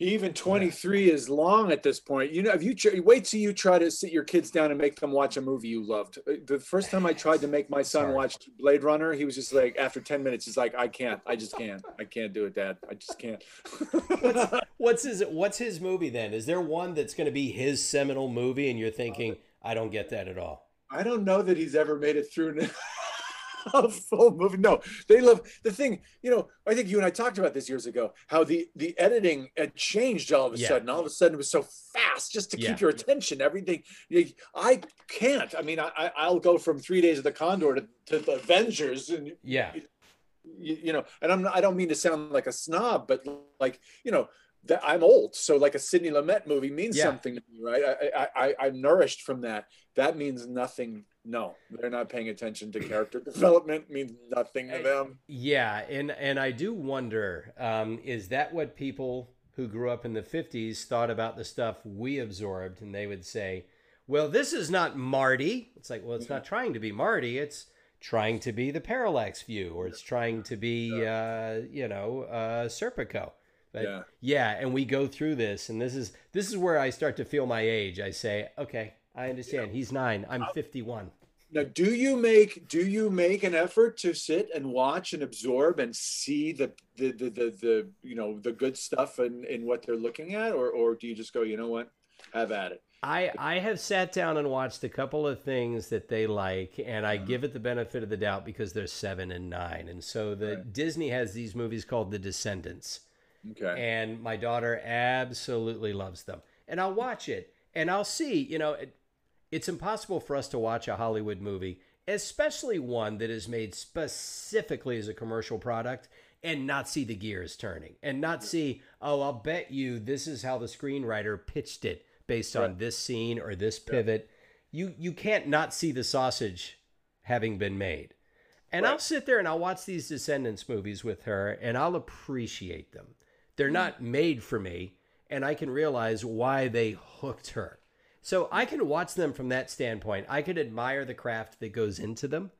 Even 23 is long at this point. You know, if you tr- wait till you try to sit your kids down and make them watch a movie you loved. Uh, The first time I tried to make my son Sorry. watch Blade Runner, he was just like, after 10 minutes, he's like, I can't. I just can't. I can't do it, Dad. I just can't. What's [laughs] his What's his movie then? Is there one that's going to be his seminal movie, and you're thinking, I don't get that at all? I don't know that he's ever made it through [laughs] [laughs] a full movie. No, they love the thing. You know, I think you and I talked about this years ago. How the the editing had changed all of a Yeah. sudden. All of a sudden, it was so fast just to Yeah. keep your attention. Everything. I can't. I mean, I I'll go from Three Days of the Condor to, to the Avengers, and Yeah, you, you know, and I'm I don't mean to sound like a snob, but like you know. That I'm old, so like a Sidney Lumet movie means Yeah. something to me, right? I, I, I, I'm nourished from that. That means nothing. No, they're not paying attention to character [clears throat] development. Means nothing to them. yeah, and and I do wonder, um, is that what people who grew up in the '50s thought about the stuff we absorbed? And they would say, "Well, this is not Marty." It's like, well, it's not trying to be Marty. It's trying to be the parallax view, or it's trying to be, uh, you know, uh, Serpico. But Yeah. yeah, and we go through this, and this is this is where I start to feel my age. I say, okay, I understand. He's nine. I'm 51. Now, do you make do you make an effort to sit and watch and absorb and see the the the the, the you know the good stuff in in what they're looking at, or or do you just go, you know what, have at it? I I have sat down and watched a couple of things that they like, and. I mm-hmm. give it the benefit of the doubt because they're seven and nine, and so the Right. Disney has these movies called The Descendants, Okay. and my daughter absolutely loves them, and I'll watch it, and I'll see, you know, it, it's impossible for us to watch a Hollywood movie, especially one that is made specifically as a commercial product. And not see the gears turning, and not see, oh, I'll bet you this is how the screenwriter pitched it based on Right. this scene or this pivot. You you can't not see the sausage having been made. And I'll sit there and I'll watch these Descendants movies with her and I'll appreciate them. They're not made for me and I can realize why they hooked her. So I can watch them from that standpoint. I can admire the craft that goes into them.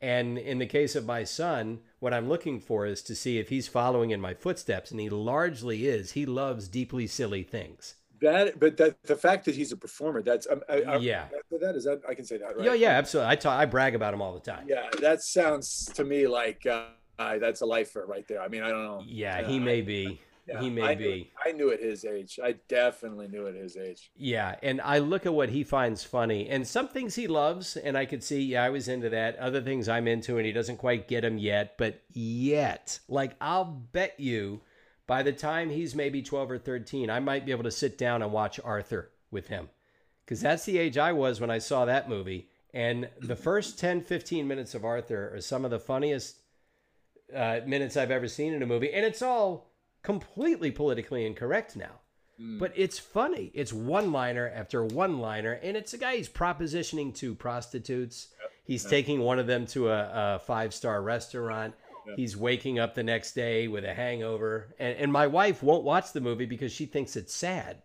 And in the case of my son, what I'm looking for is to see if he's following in my footsteps, and he largely is. He loves deeply silly things. That, but that the fact that he's a performer, that's um, I, I, Yeah. That, is that I can say that, right? Yeah, yeah, absolutely. I talk, I brag about him all the time. Yeah, that sounds to me like uh, that's a lifer right there. I mean, I don't know. Yeah, he I- may be. yeah, he may I knew be. I knew at his age. I definitely knew at his age. Yeah, and I look at what he finds funny, and some things he loves, and I could see, yeah, I was into that. Other things I'm into, and he doesn't quite get them yet, but yet, like, I'll bet you by the time he's maybe 12 or 13, I might be able to sit down and watch Arthur with him. Because that's the age I was when I saw that movie. And the first 10, 15 minutes of Arthur are some of the funniest uh, minutes I've ever seen in a movie. And it's all completely politically incorrect now. But it's funny. It's one liner after one liner. And it's a guy he's propositioning to prostitutes. He's taking one of them to a, a five star restaurant. He's waking up the next day with a hangover. And, and my wife won't watch the movie because she thinks it's sad.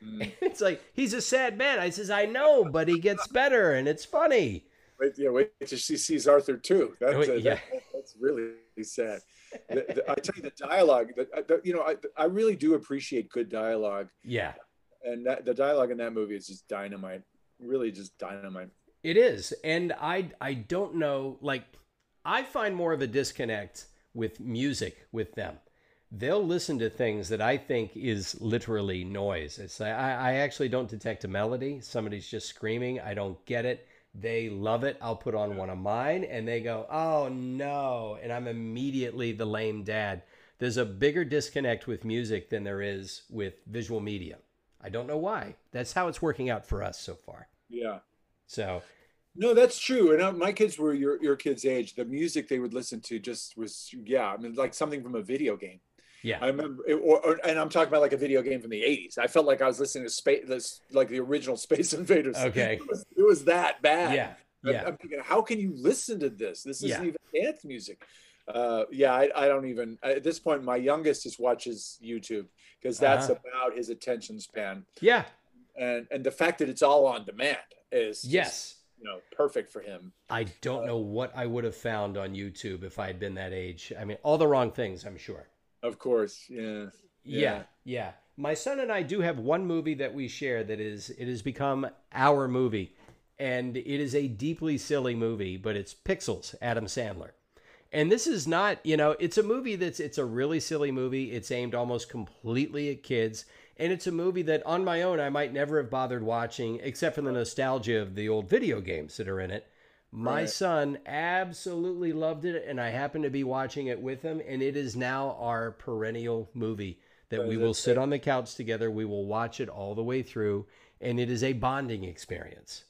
[laughs] It's like, he's a sad man. I says, I know, but he gets better and it's funny. Wait, yeah, wait till she sees Arthur too. That's uh, yeah. that- that's really sad. The- the- I tell you, the dialogue. The, the, you know, I, I really do appreciate good dialogue, Yeah. and that, the dialogue in that movie is just dynamite. Really, just dynamite. It is. And I I don't know like I find more of a disconnect with music with them. they'll listen to things that I think is literally noise. It's I, I actually don't detect a melody. Somebody's just screaming. I don't get it. They love it. I'll put on one of mine and they go, oh no. And I'm immediately the lame dad. There's a bigger disconnect with music than there is with visual media. I don't know why. That's how it's working out for us so far. Yeah. So no, that's true. And uh, my kids were your your kids' age. The music they would listen to just was yeah, I mean like something from a video game. Yeah, I remember, it, or, or, and I'm talking about like a video game from the '80s. I felt like I was listening to space, this like the original Space Invaders. [laughs] Okay, it was, it was that bad. Yeah, yeah. I'm, thinking, how can you listen to this? This isn't Yeah. even dance music. Uh, yeah, I, I don't even at this point. My youngest just watches YouTube because that's Uh-huh. about his attention span, yeah, and and the fact that it's all on demand is just, yes. you know perfect for him. I don't know what I would have found on YouTube if I had been that age. I mean, all the wrong things, I'm sure. Of course, yeah. Yeah, Yeah. yeah. My son and I do have one movie that we share that is it has become our movie, and it is a deeply silly movie, but it's Pixels, Adam Sandler. And this is not, you know, it's a movie that's it's a really silly movie. It's aimed almost completely at kids, and it's a movie that on my own I might never have bothered watching except for the nostalgia of the old video games that are in it. My Right. son absolutely loved it, and I happen to be watching it with him, and it is now our perennial movie that we will sit on the couch together. We will watch it all the way through, and it is a bonding experience.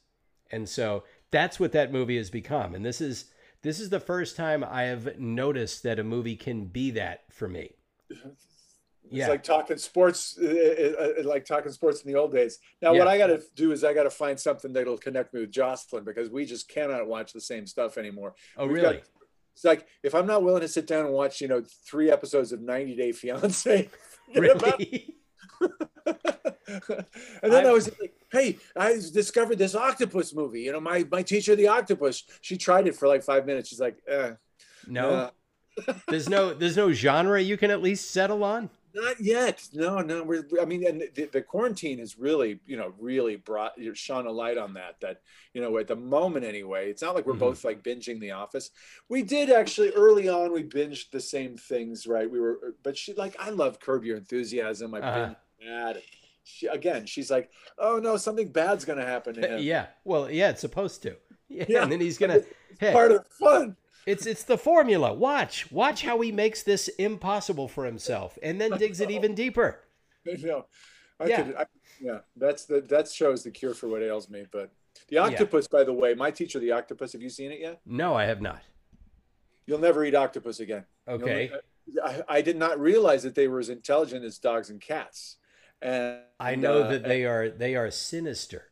And so that's what that movie has become. And this is this is the first time I have noticed that a movie can be that for me. [laughs] It's Yeah. like talking sports, uh, uh, uh, like talking sports in the old days. Now, what I got to do is I got to find something that'll connect me with Jocelyn because we just cannot watch the same stuff anymore. Oh, We've really? got- it's like if I'm not willing to sit down and watch, you know, three episodes of 90 Day Fiance. [laughs] really? [laughs] and then I, I- was like, "Hey, I discovered this octopus movie. You know, my my teacher, the octopus. She tried it for like five minutes. She's like, eh, No. uh, There's no there's no genre you can at least settle on? Not yet. No, no. We're, I mean, and the, the quarantine has really, you know, really brought shone a light on that. That you know, at the moment anyway, it's not like we're Mhm. both like binging The Office. We did actually early on. We binged the same things, right? We were, but she like I love Curb Your Enthusiasm. I Uh-huh. binged that. She again, she's like, oh no, something bad's gonna happen to [laughs] him. Yeah. Well, yeah, it's supposed to. Yeah, [laughs] Yeah. and then he's gonna [laughs] hey, Part of fun. It's it's the formula. Watch, watch how he makes this impossible for himself, and then digs it even deeper. [laughs] I Yeah. could, I, yeah, that's the that shows the cure for what ails me. But the octopus, by the way, my teacher, the octopus. Have you seen it yet? No, I have not. You'll never eat octopus again. Okay, I, I did not realize that they were as intelligent as dogs and cats. And I know uh, that they are they are sinister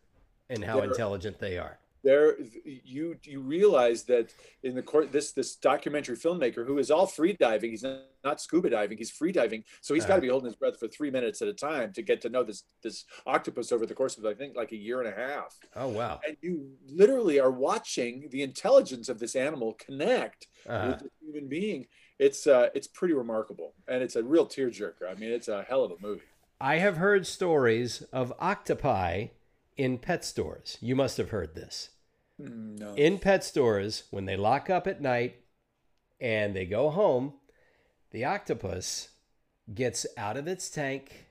in how intelligent they are. There you you realize that in the court this this documentary filmmaker who is all free diving he's not, not scuba diving he's free diving. So he's got Uh-huh. to be holding his breath for three minutes at a time to get to know this this octopus over the course of i think like a year and a half. Oh wow. and you literally are watching the intelligence of this animal connect Uh, with the human being. It's uh it's pretty remarkable. And it's a real tearjerker. I mean it's a hell of a movie. I have heard stories of octopi in pet stores. You must have heard this. Mm, no In pet stores, when they lock up at night and they go home, the octopus gets out of its tank,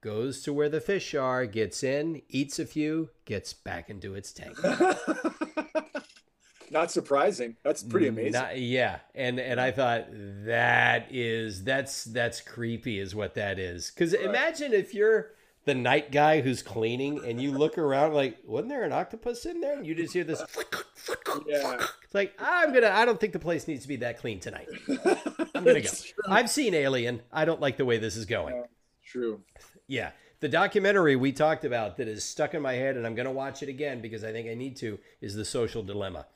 goes to where the fish are, gets in, eats a few, gets back into its tank. [laughs] not surprising that's pretty amazing Not- yeah, and and I thought that is that's that's creepy, is what that is. Because imagine if you're the night guy who's cleaning and you look around like, wasn't there an octopus in there? And you just hear this. yeah It's like I'm gonna. I don't think the place needs to be that clean tonight. [laughs] I'm gonna go. True. I've seen Alien. I don't like the way this is going. True. Yeah, the documentary we talked about that is stuck in my head, and I'm gonna watch it again because I think I need to. Is the Social Dilemma?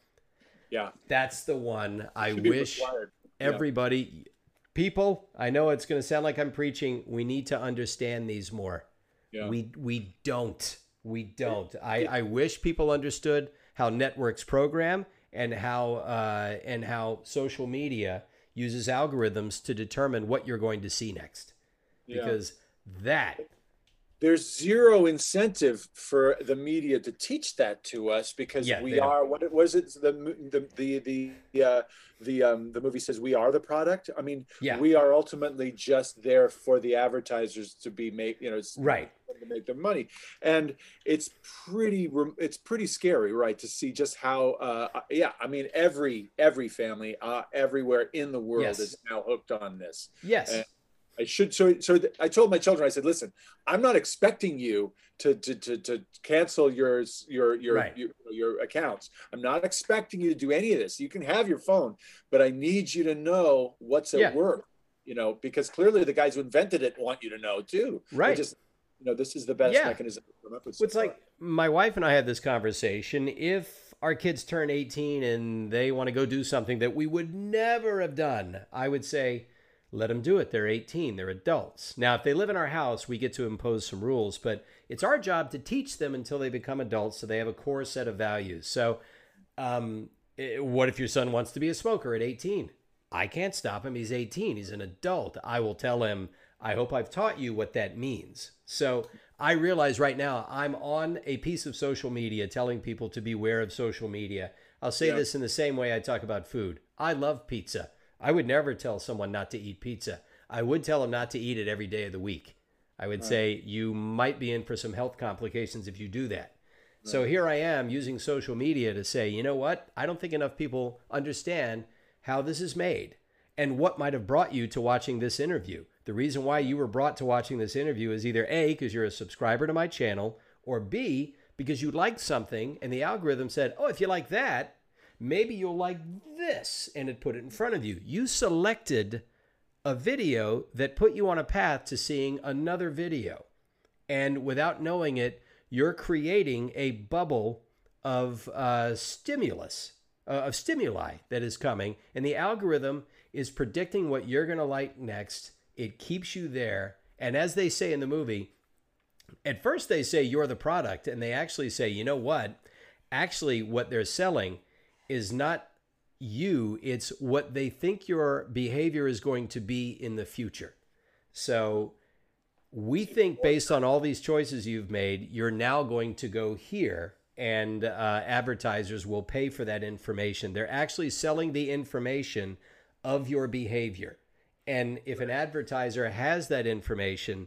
Yeah. That's the one I wish required. Yeah. everybody, people. I know it's gonna sound like I'm preaching. We need to understand these more. Yeah. We we don't. We don't. I, I wish people understood how networks program and how uh, and how social media uses algorithms to determine what you're going to see next. Yeah. Because that there's zero incentive for the media to teach that to us because Yeah, we are what was it the the the the uh, the um the movie says we are the product i mean Yeah. we are ultimately just there for the advertisers to be make you know it's- Right. to make their money and it's pretty it's pretty scary right to see just how uh yeah i mean every every family uh everywhere in the world Yes. is now hooked on this Yes. And- I should so so I told my children I said listen I'm not expecting you to to to, to cancel your your your, Right. your your accounts I'm not expecting you to do any of this you can have your phone but I need you to know what's at Yeah. work you know because clearly the guys who invented it want you to know too They Right. just you know this is the best Yeah. mechanism to come up with so It's far. like my wife and I had this conversation. If our kids turn 18 and they want to go do something that we would never have done, I would say, let them do it. They're 18, they're adults. Now, if they live in our house, we get to impose some rules, but it's our job to teach them until they become adults so they have a core set of values. So, um, eh, what if your son wants to be a smoker at 18? I can't stop him. He's 18. He's an adult. I will tell him, I hope I've taught you what that means. So I realize right now I'm on a piece of social media telling people to beware of social media. I'll say Yeah. this in the same way I talk about food. I love pizza. I would never tell someone not to eat pizza. I would tell them not to eat it every day of the week. I would say you might be in for some health complications if you do that. So here I am using social media to say, you know what? I don't think enough people understand how this is made and what might have brought you to watching this interview. The reason why you were brought to watching this interview is either A, because you're a subscriber to my channel, or B, because you liked something and the algorithm said, oh, if you like that, maybe you'll like this, and it put it in front of you. You selected a video that put you on a path to seeing another video. And without knowing it, you're creating a bubble of uh, stimulus, uh, of stimuli that is coming. And the algorithm is predicting what you're going to like next. It keeps you there. And as they say in the movie, at first they say you're the product, and they actually say, you know what? Actually, what they're selling is not you, it's what they think your behavior is going to be in the future. So we think based on all these choices you've made, you're now going to go here and uh, advertisers will pay for that information. They're actually selling the information of your behavior. And if an advertiser has that information,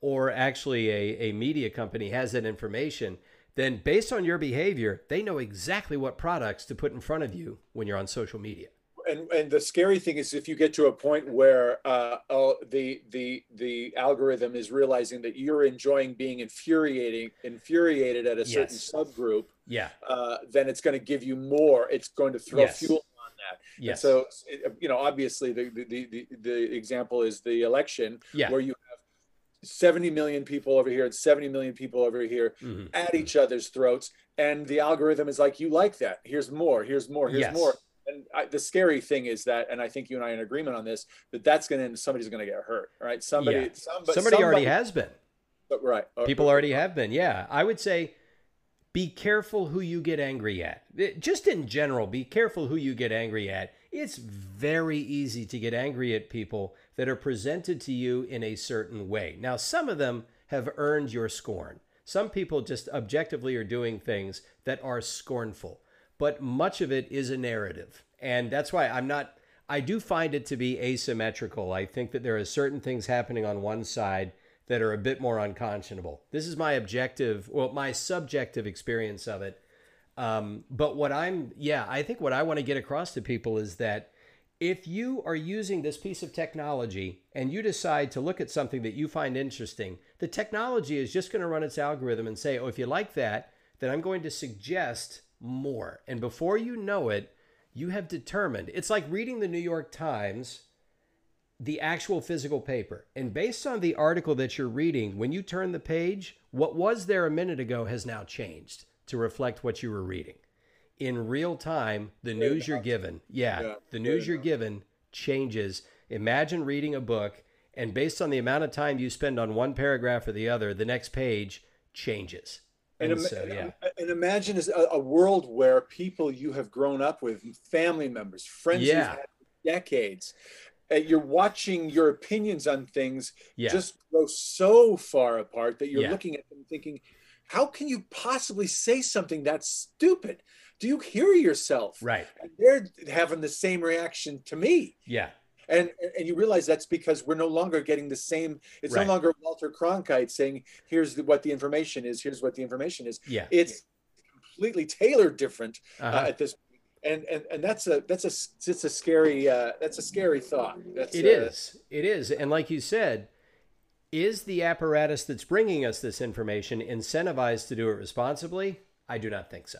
or actually a, a media company has that information, then based on your behavior, they know exactly what products to put in front of you when you're on social media. and and the scary thing is if you get to a point where uh, oh, the the the algorithm is realizing that you're enjoying being infuriating infuriated at a certain Yes. subgroup, Yeah. uh, then it's going to give you more. It's going to throw Yes. fuel on that. And Yes. so you know, obviously, the the, the the example is the election Yeah. where you 70 million people over here and 70 million people over here Mhm. at each other's throats and the algorithm is like you like that here's more here's more here's Yes. more and I, the scary thing is that and i think you and i are in agreement on this that that's going to somebody's going to get hurt right somebody Yeah. somebody, Somebody already has been. right Uh, People already have been. Yeah. I would say be careful who you get angry at. Just in general, be careful who you get angry at. It's very easy to get angry at people that are presented to you in a certain way. Now, some of them have earned your scorn. Some people just objectively are doing things that are scornful, but much of it is a narrative. And that's why I'm not, I do find it to be asymmetrical. I think that there are certain things happening on one side that are a bit more unconscionable. This is my objective, well, my subjective experience of it. Um, but what I'm, yeah, I think what I want to get across to people is that if you are using this piece of technology and you decide to look at something that you find interesting, the technology is just going to run its algorithm and say, oh, if you like that, then I'm going to suggest more. And before you know it, you have determined. It's like reading the New York Times the actual physical paper. And based on the article that you're reading, when you turn the page, what was there a minute ago has now changed to reflect what you were reading. In real time, the news you're given, yeah, Yeah, the news you're given changes. Imagine reading a book, and based on the amount of time you spend on one paragraph or the other, the next page changes. and, And so, yeah. and imagine a, a world where people you have grown up with family members friends you've Yeah. decades uh, you're watching your opinions on things Yeah. just go so far apart that you're Yeah. looking at them thinking, how can you possibly say something that's stupid? Do you hear yourself? Right. And they're having the same reaction to me. Yeah. And and you realize that's because we're no longer getting the same. It's Right. no longer Walter Cronkite saying, "Here's the, what the information is. Here's what the information is." Yeah. It's completely tailored different uh, Uh-huh. at this. And, and and that's a that's a it's a scary uh, that's a scary thought. That's It uh, is. It is. And like you said, is the apparatus that's bringing us this information incentivized to do it responsibly? I do not think so.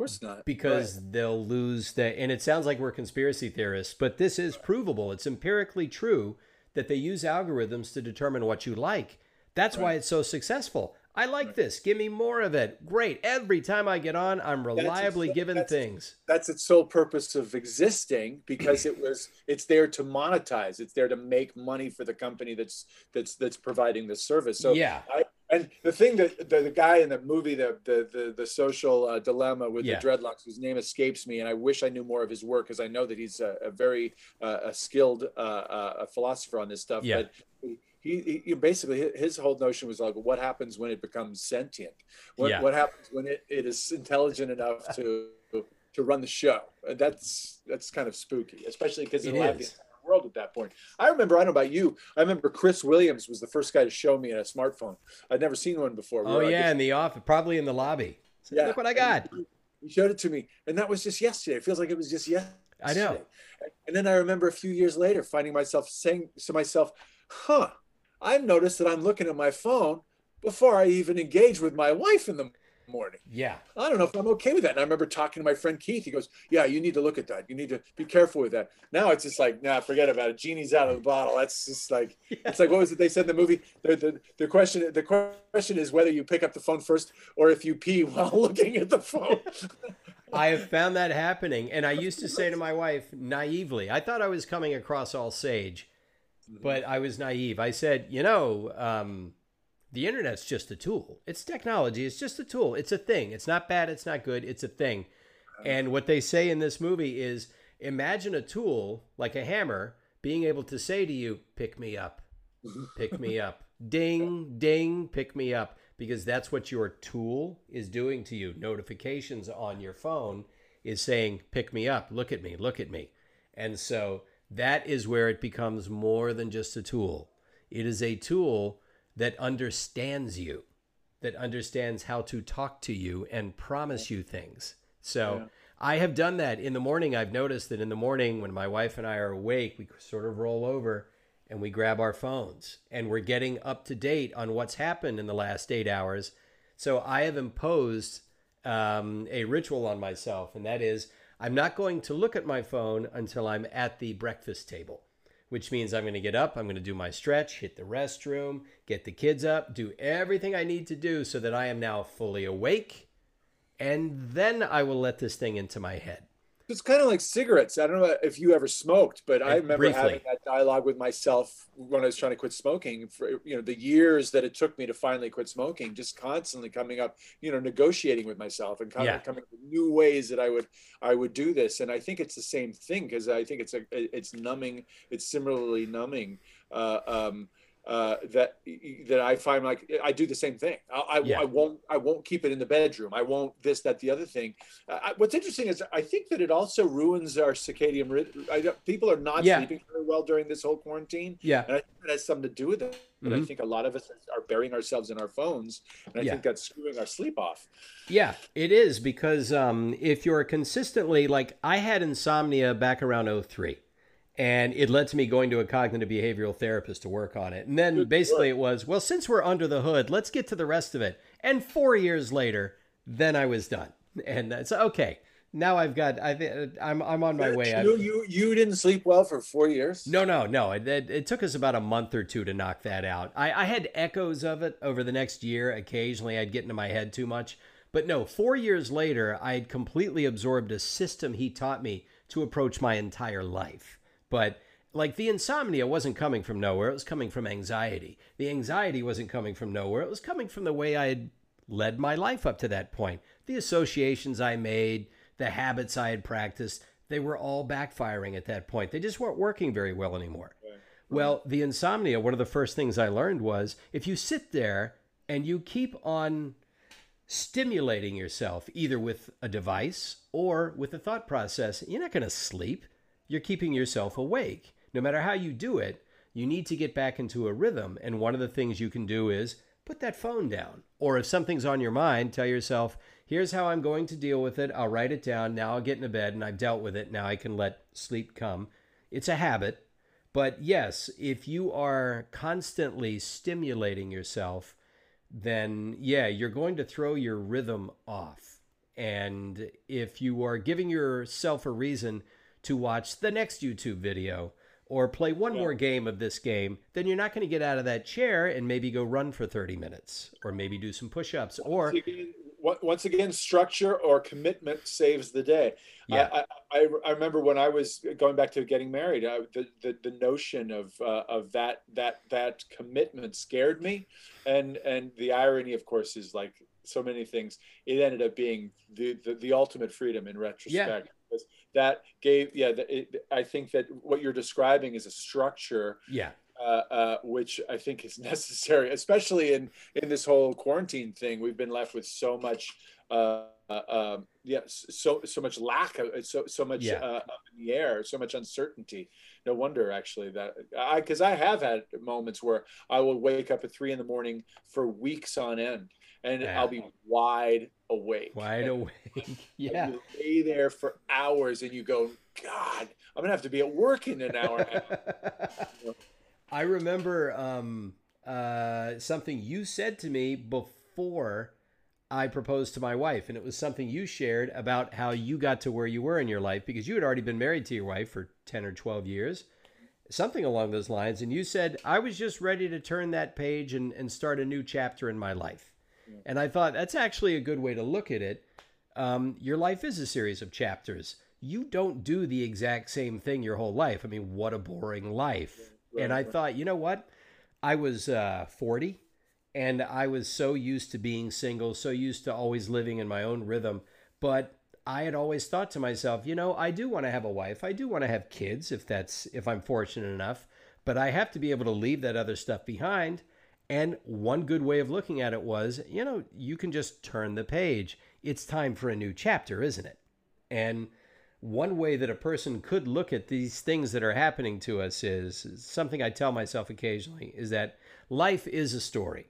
Of course not. Because they'll lose that. And it sounds like we're conspiracy theorists, but this is provable. It's empirically true that they use algorithms to determine what you like. That's why it's so successful. I like this. Give me more of it. Great. Every time I get on, I'm reliably exa- given that's- things. that's its sole purpose of existing because it was it's there to monetize it's there to make money for the company that's that's that's providing the service so Yeah. I, and the thing that the, the guy in the movie the the the, the social uh, dilemma with Yeah. the dreadlocks whose name escapes me and i wish i knew more of his work because i know that he's a, a very uh, a skilled uh, uh, a philosopher on this stuff Yeah. but he, he, he basically his whole notion was like what happens when it becomes sentient what, Yeah. what happens when it, it is intelligent enough to to run the show. And That's that's kind of spooky, especially because It it allowed the world at that point. I remember, I don't know about you, I remember Chris Williams was the first guy to show me a smartphone. I'd never seen one before. We Oh, yeah. In the office, probably in the lobby. So Yeah. Look what I got. He showed it to me, and that was just yesterday. It feels like it was just yesterday. I know. And then I remember a few years later finding myself saying to myself, "Huh, I've noticed that I'm looking at my phone before I even engage with my wife in the morning." Yeah. I don't know if I'm okay with that. And I remember talking to my friend Keith. He goes, "Yeah, you need to look at that. You need to be careful with that." Now it's just like, nah, forget about it. Genie's out of the bottle. That's just like, [laughs] it's like what was it they said in the movie? The, the the question the question is whether you pick up the phone first or if you pee [laughs] while looking at the phone. [laughs] I have found that happening. And I used to say to my wife naively, I thought I was coming across all sage, but I was naive. I said, you know, um, the internet's just a tool. It's technology. It's just a tool. It's a thing. It's not bad. It's not good. It's a thing. And what they say in this movie is imagine a tool like a hammer being able to say to you, pick me up, pick me up, ding, ding, pick me up, because that's what your tool is doing to you. Notifications on your phone is saying, pick me up, look at me, look at me. And so that is where it becomes more than just a tool. It is a tool that understands you, that understands how to talk to you and promise you things. So I have done that in the morning. I've noticed that in the morning when my wife and I are awake, we sort of roll over and we grab our phones and we're getting up to date on what's happened in the last eight hours. So I have imposed um, a ritual on myself, and that is I'm not going to look at my phone until I'm at the breakfast table, which means I'm going to get up, I'm going to do my stretch, hit the restroom, get the kids up, do everything I need to do so that I am now fully awake. And then I will let this thing into my head. It's kind of like cigarettes. I don't know if you ever smoked, but I remember briefly. having that dialogue with myself when I was trying to quit smoking. For you know, the years that it took me to finally quit smoking, just constantly coming up, you know, negotiating with myself and Yeah. coming up with new ways that I would I would do this. And I think it's the same thing because I think it's a it's numbing. It's similarly numbing. Uh, um, uh, that that I find like I do the same thing. I, I, Yeah. I won't I won't keep it in the bedroom. I won't this that the other thing. Uh, I- what's interesting is I think that it also ruins our circadian rhythm. People are not Yeah. sleeping very well during this whole quarantine, Yeah. and I think that has something to do with it. But I Mhm. think a lot of us are burying ourselves in our phones, and I Yeah. think that's screwing our sleep off. Yeah, it is because um, if you're consistently like I had insomnia back around 03 and it led to me going to a cognitive behavioral therapist to work on it. And then basically it was, well, since we're under the hood, let's get to the rest of it. And 4 years later, then I was done. And that's okay. Now I've got I thi- I'm I'm on my way. You, you you didn't sleep well for four years. no, no, no. It, it, it took us about a month or two to knock that out. I, I had echoes of it over the next year. Occasionally, I'd get into my head too much. But no, four years later, I had completely absorbed a system he taught me to approach my entire life. But like the insomnia wasn't coming from nowhere, it was coming from anxiety. The anxiety wasn't coming from nowhere, it was coming from the way I had led my life up to that point. The associations I made, the habits I had practiced, they were all backfiring at that point. They just weren't working very well anymore. Well, the insomnia, one of the first things I learned was if you sit there and you keep on stimulating yourself either with a device or with a thought process, you're not going to sleep. You're keeping yourself awake. No matter how you do it, you need to get back into a rhythm. And one of the things you can do is put that phone down. Or if something's on your mind, tell yourself, here's how I'm going to deal with it. I'll write it down. Now I'll get into bed and I've dealt with it. Now I can let sleep come. It's a habit. But yes, if you are constantly stimulating yourself, then yeah, you're going to throw your rhythm off. And if you are giving yourself a reason to watch the next YouTube video or play one yeah. more game of this game, then you're not going to get out of that chair and maybe go run for 30 minutes or maybe do some push ups or once again, structure or commitment saves the day. Yeah. I, I, I remember when I was going back to getting married, I, the, the, the notion of uh, of that that that commitment scared me, and and the irony, of course, is like so many things. It ended up being the the, the ultimate freedom in retrospect. Yeah. That gave yeah. The, it, I think that what you're describing is a structure. Yeah uh, uh, which I think is [laughs] necessary, especially in in this whole quarantine thing. We've been left with so much, uh, uh um, yeah, so so much lack of so so much yeah. Uh, up in the air, so much uncertainty. No wonder, actually, that I because I have had moments where I will wake up at three in the morning for weeks on end, and yeah. I'll be wide awake, wide awake. [laughs] yeah, you lay there for hours, and you go, God, I'm gonna have to be at work in an hour. [laughs] I remember um, uh, something you said to me before I proposed to my wife, and it was something you shared about how you got to where you were in your life because you had already been married to your wife for 10 or 12 years, something along those lines. And you said, I was just ready to turn that page and, and start a new chapter in my life. Yeah. And I thought that's actually a good way to look at it. Um, your life is a series of chapters. You don't do the exact same thing your whole life. I mean, what a boring life. Right, and I right. thought, you know what? I was uh, 40 and I was so used to being single, so used to always living in my own rhythm. But I had always thought to myself, you know, I do want to have a wife. I do want to have kids if that's if I'm fortunate enough, but I have to be able to leave that other stuff behind. And one good way of looking at it was, you know, you can just turn the page. It's time for a new chapter, isn't it? And one way that a person could look at these things that are happening to us is something I tell myself occasionally is that life is a story.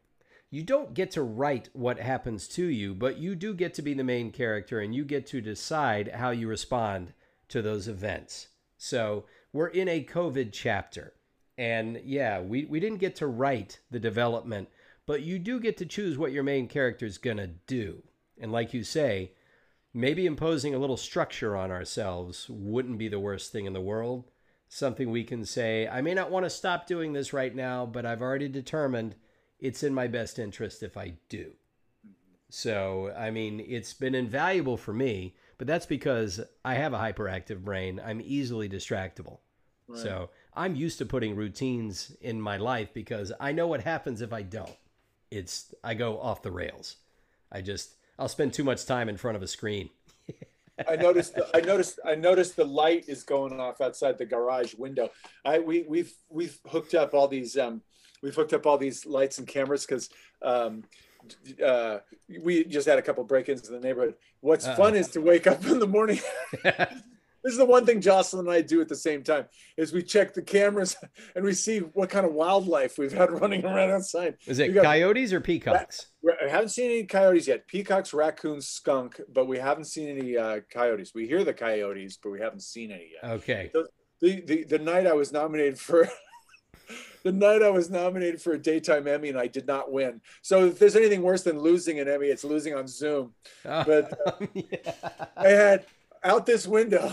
You don't get to write what happens to you, but you do get to be the main character and you get to decide how you respond to those events. So we're in a COVID chapter. And yeah, we, we didn't get to write the development, but you do get to choose what your main character is going to do. And like you say, maybe imposing a little structure on ourselves wouldn't be the worst thing in the world. Something we can say, I may not want to stop doing this right now, but I've already determined it's in my best interest if I do. So, I mean, it's been invaluable for me, but that's because I have a hyperactive brain. I'm easily distractible. Right. So, I'm used to putting routines in my life because I know what happens if I don't. It's I go off the rails. I just I'll spend too much time in front of a screen. I noticed. The, I noticed. I noticed the light is going off outside the garage window. I we we've we've hooked up all these um we've hooked up all these lights and cameras because um uh we just had a couple break-ins in the neighborhood. What's uh fun is to wake up in the morning. [laughs] [laughs] this is the one thing Jocelyn and I do at the same time is we check the cameras [laughs] and we see what kind of wildlife we've had [laughs] running around outside. Is it got, coyotes or peacocks? I haven't seen any coyotes yet. Peacocks, raccoons, skunk, but we haven't seen any uh, coyotes. We hear the coyotes, but we haven't seen any yet. Okay. The, the, the, the night I was nominated for [laughs] the night I was nominated for a daytime Emmy and I did not win. So if there's anything worse than losing an Emmy, it's losing on Zoom. But uh, yeah. I had out this window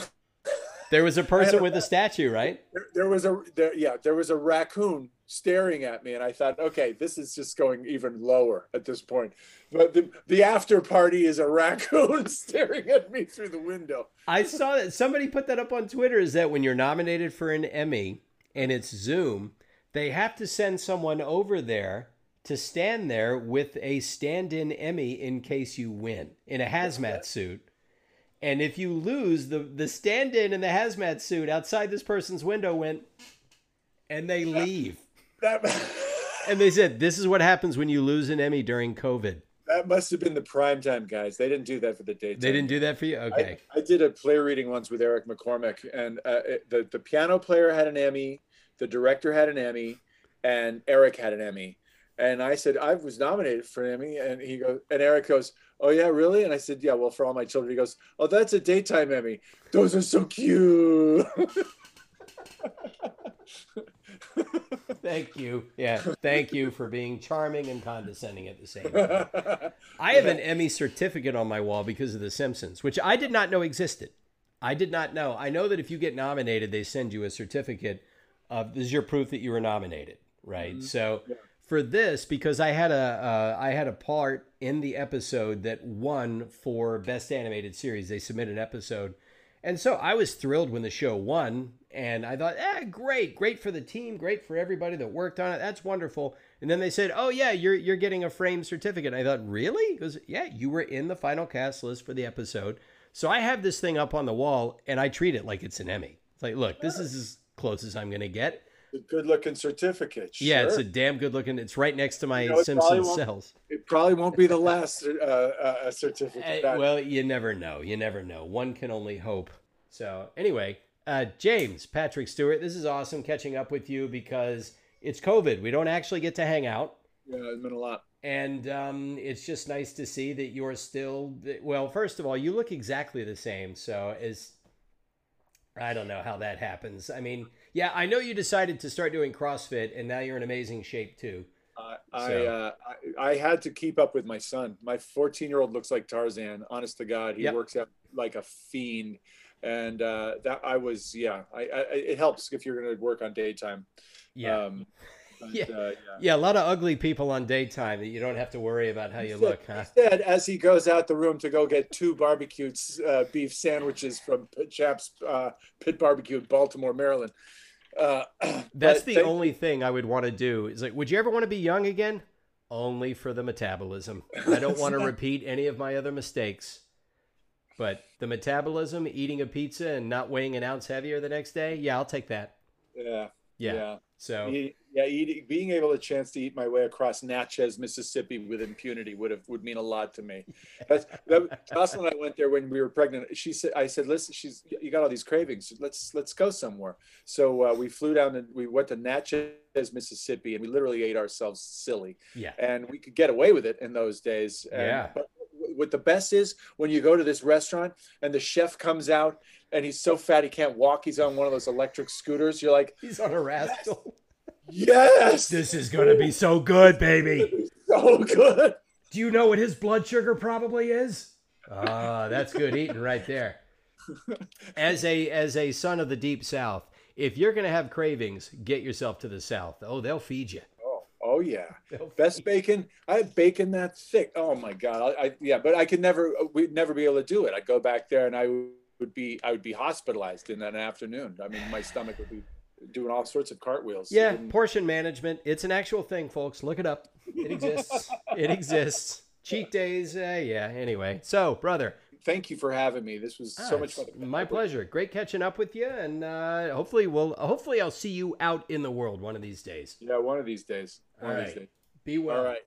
there was a person a, with a statue, right? There, there was a there, yeah, there was a raccoon staring at me, and I thought, okay, this is just going even lower at this point. But the the after party is a raccoon [laughs] staring at me through the window. I saw that somebody put that up on Twitter. Is that when you're nominated for an Emmy and it's Zoom, they have to send someone over there to stand there with a stand-in Emmy in case you win in a hazmat suit And if you lose, the the stand-in in the hazmat suit outside this person's window went, and they leave. That [laughs] And they said, "This is what happens when you lose an Emmy during COVID." that must have been the prime time guys. They didn't do that for the daytime. They didn't do that for you. Okay. I, I did a play reading once with Eric McCormack, and uh, it- the the piano player had an Emmy, the director had an Emmy, and Eric had an Emmy. And I said I was nominated for an Emmy, and he goes, and Eric goes, "Oh yeah, really?" And I said, "Yeah, well, for all my children." He goes, "Oh, that's a daytime Emmy. Those are so cute." [laughs] Thank you. Yeah. Thank you for being charming and condescending at the same time. [laughs] I have an Emmy certificate on my wall because of The Simpsons, which I did not know existed. I did not know. I know that if you get nominated, they send you a certificate of this is your proof that you were nominated, right? Mm-hmm. So for this, because I had a uh, I had a part in the episode that won for best animated series. They submit an episode, and so I was thrilled when the show won, and I thought, eh, great, great for the team, great for everybody that worked on it. That's wonderful. And then they said, oh yeah, you're you're getting a frame certificate. I thought, really? Because yeah, you were in the final cast list for the episode. So I have this thing up on the wall, and I treat it like it's an Emmy. It's like, look, this is as close as I'm gonna get. A good looking certificate. Yeah, it's a damn good looking. It's right next to my You know, won't- cells. it probably won't be the last [laughs] uh, uh, certificate. That- well, you never know. You never know. One can only hope. So, anyway, uh, James Patrick Stuart, this is awesome catching up with you because it's COVID. We don't actually get to hang out. yeah, it's been a lot. And um, it's just nice to see that you're still, well, first of all, you look exactly the same. So, as I don't know how that happens. I mean, yeah, I know you decided to start doing CrossFit and now you're in amazing shape too. I I, uh, I I had to keep up with my son. My 14 year old looks like Tarzan. Honest to God, he Yep. works out like a fiend, and uh, that I was yeah. I, I it helps if you're going to work on daytime. Yeah. Um, but, Yeah. uh, yeah. yeah, a lot of ugly people on daytime that you don't have to worry about how you look, huh? He said as he goes out the room to go get two barbecued uh, beef sandwiches from Chaps uh, Pit Barbecue, in Baltimore, Maryland. Uh, [clears throat] That's the they- only thing I would want to do. Is like, would you ever want to be young again? Only for the metabolism. I don't want to [laughs] repeat any of my other mistakes. But the metabolism, eating a pizza and not weighing an ounce heavier the next day, yeah, I'll take that. Yeah, Yeah. yeah. So Eat- yeah, eating, being able a chance to eat my way across Natchez, Mississippi, with impunity would have would mean a lot to me. [laughs] That's, that, Jocelyn and I went there when we were pregnant. She said, "I said, listen, she's you got all these cravings. Let's let's go somewhere." So uh, we flew down and we went to Natchez, Mississippi, and we literally ate ourselves silly. yeah, And we could get away with it in those days. And, Yeah. But what the best is when you go to this restaurant and the chef comes out and he's so fat he can't walk. He's on one of those electric scooters. You're like, he's on a rascal. yes, This is gonna be so good, baby. so good. Do you know what his blood sugar probably is? Ah, that's good eating right there. As a as a son of the deep south, if you're gonna have cravings, get yourself to the south. Oh, they'll feed you. Oh, yeah. [laughs] Best bacon. I had bacon that thick. Oh my god. I, I yeah, but I could never. We'd never be able to do it. I'd go back there and I would be. I would be hospitalized in an afternoon. I mean, my stomach would be doing all sorts of cartwheels. Yeah, And- portion management. It's an actual thing, folks. Look it up. It exists. [laughs] it exists. Cheat days. Uh, yeah. Anyway, so brother, Thank you for having me. This was so ah, much fun. My pleasure. Great catching up with you, and uh, hopefully we'll hopefully I'll see you out in the world one of these days. Yeah, one of these days. One All of these days. Be well. All right.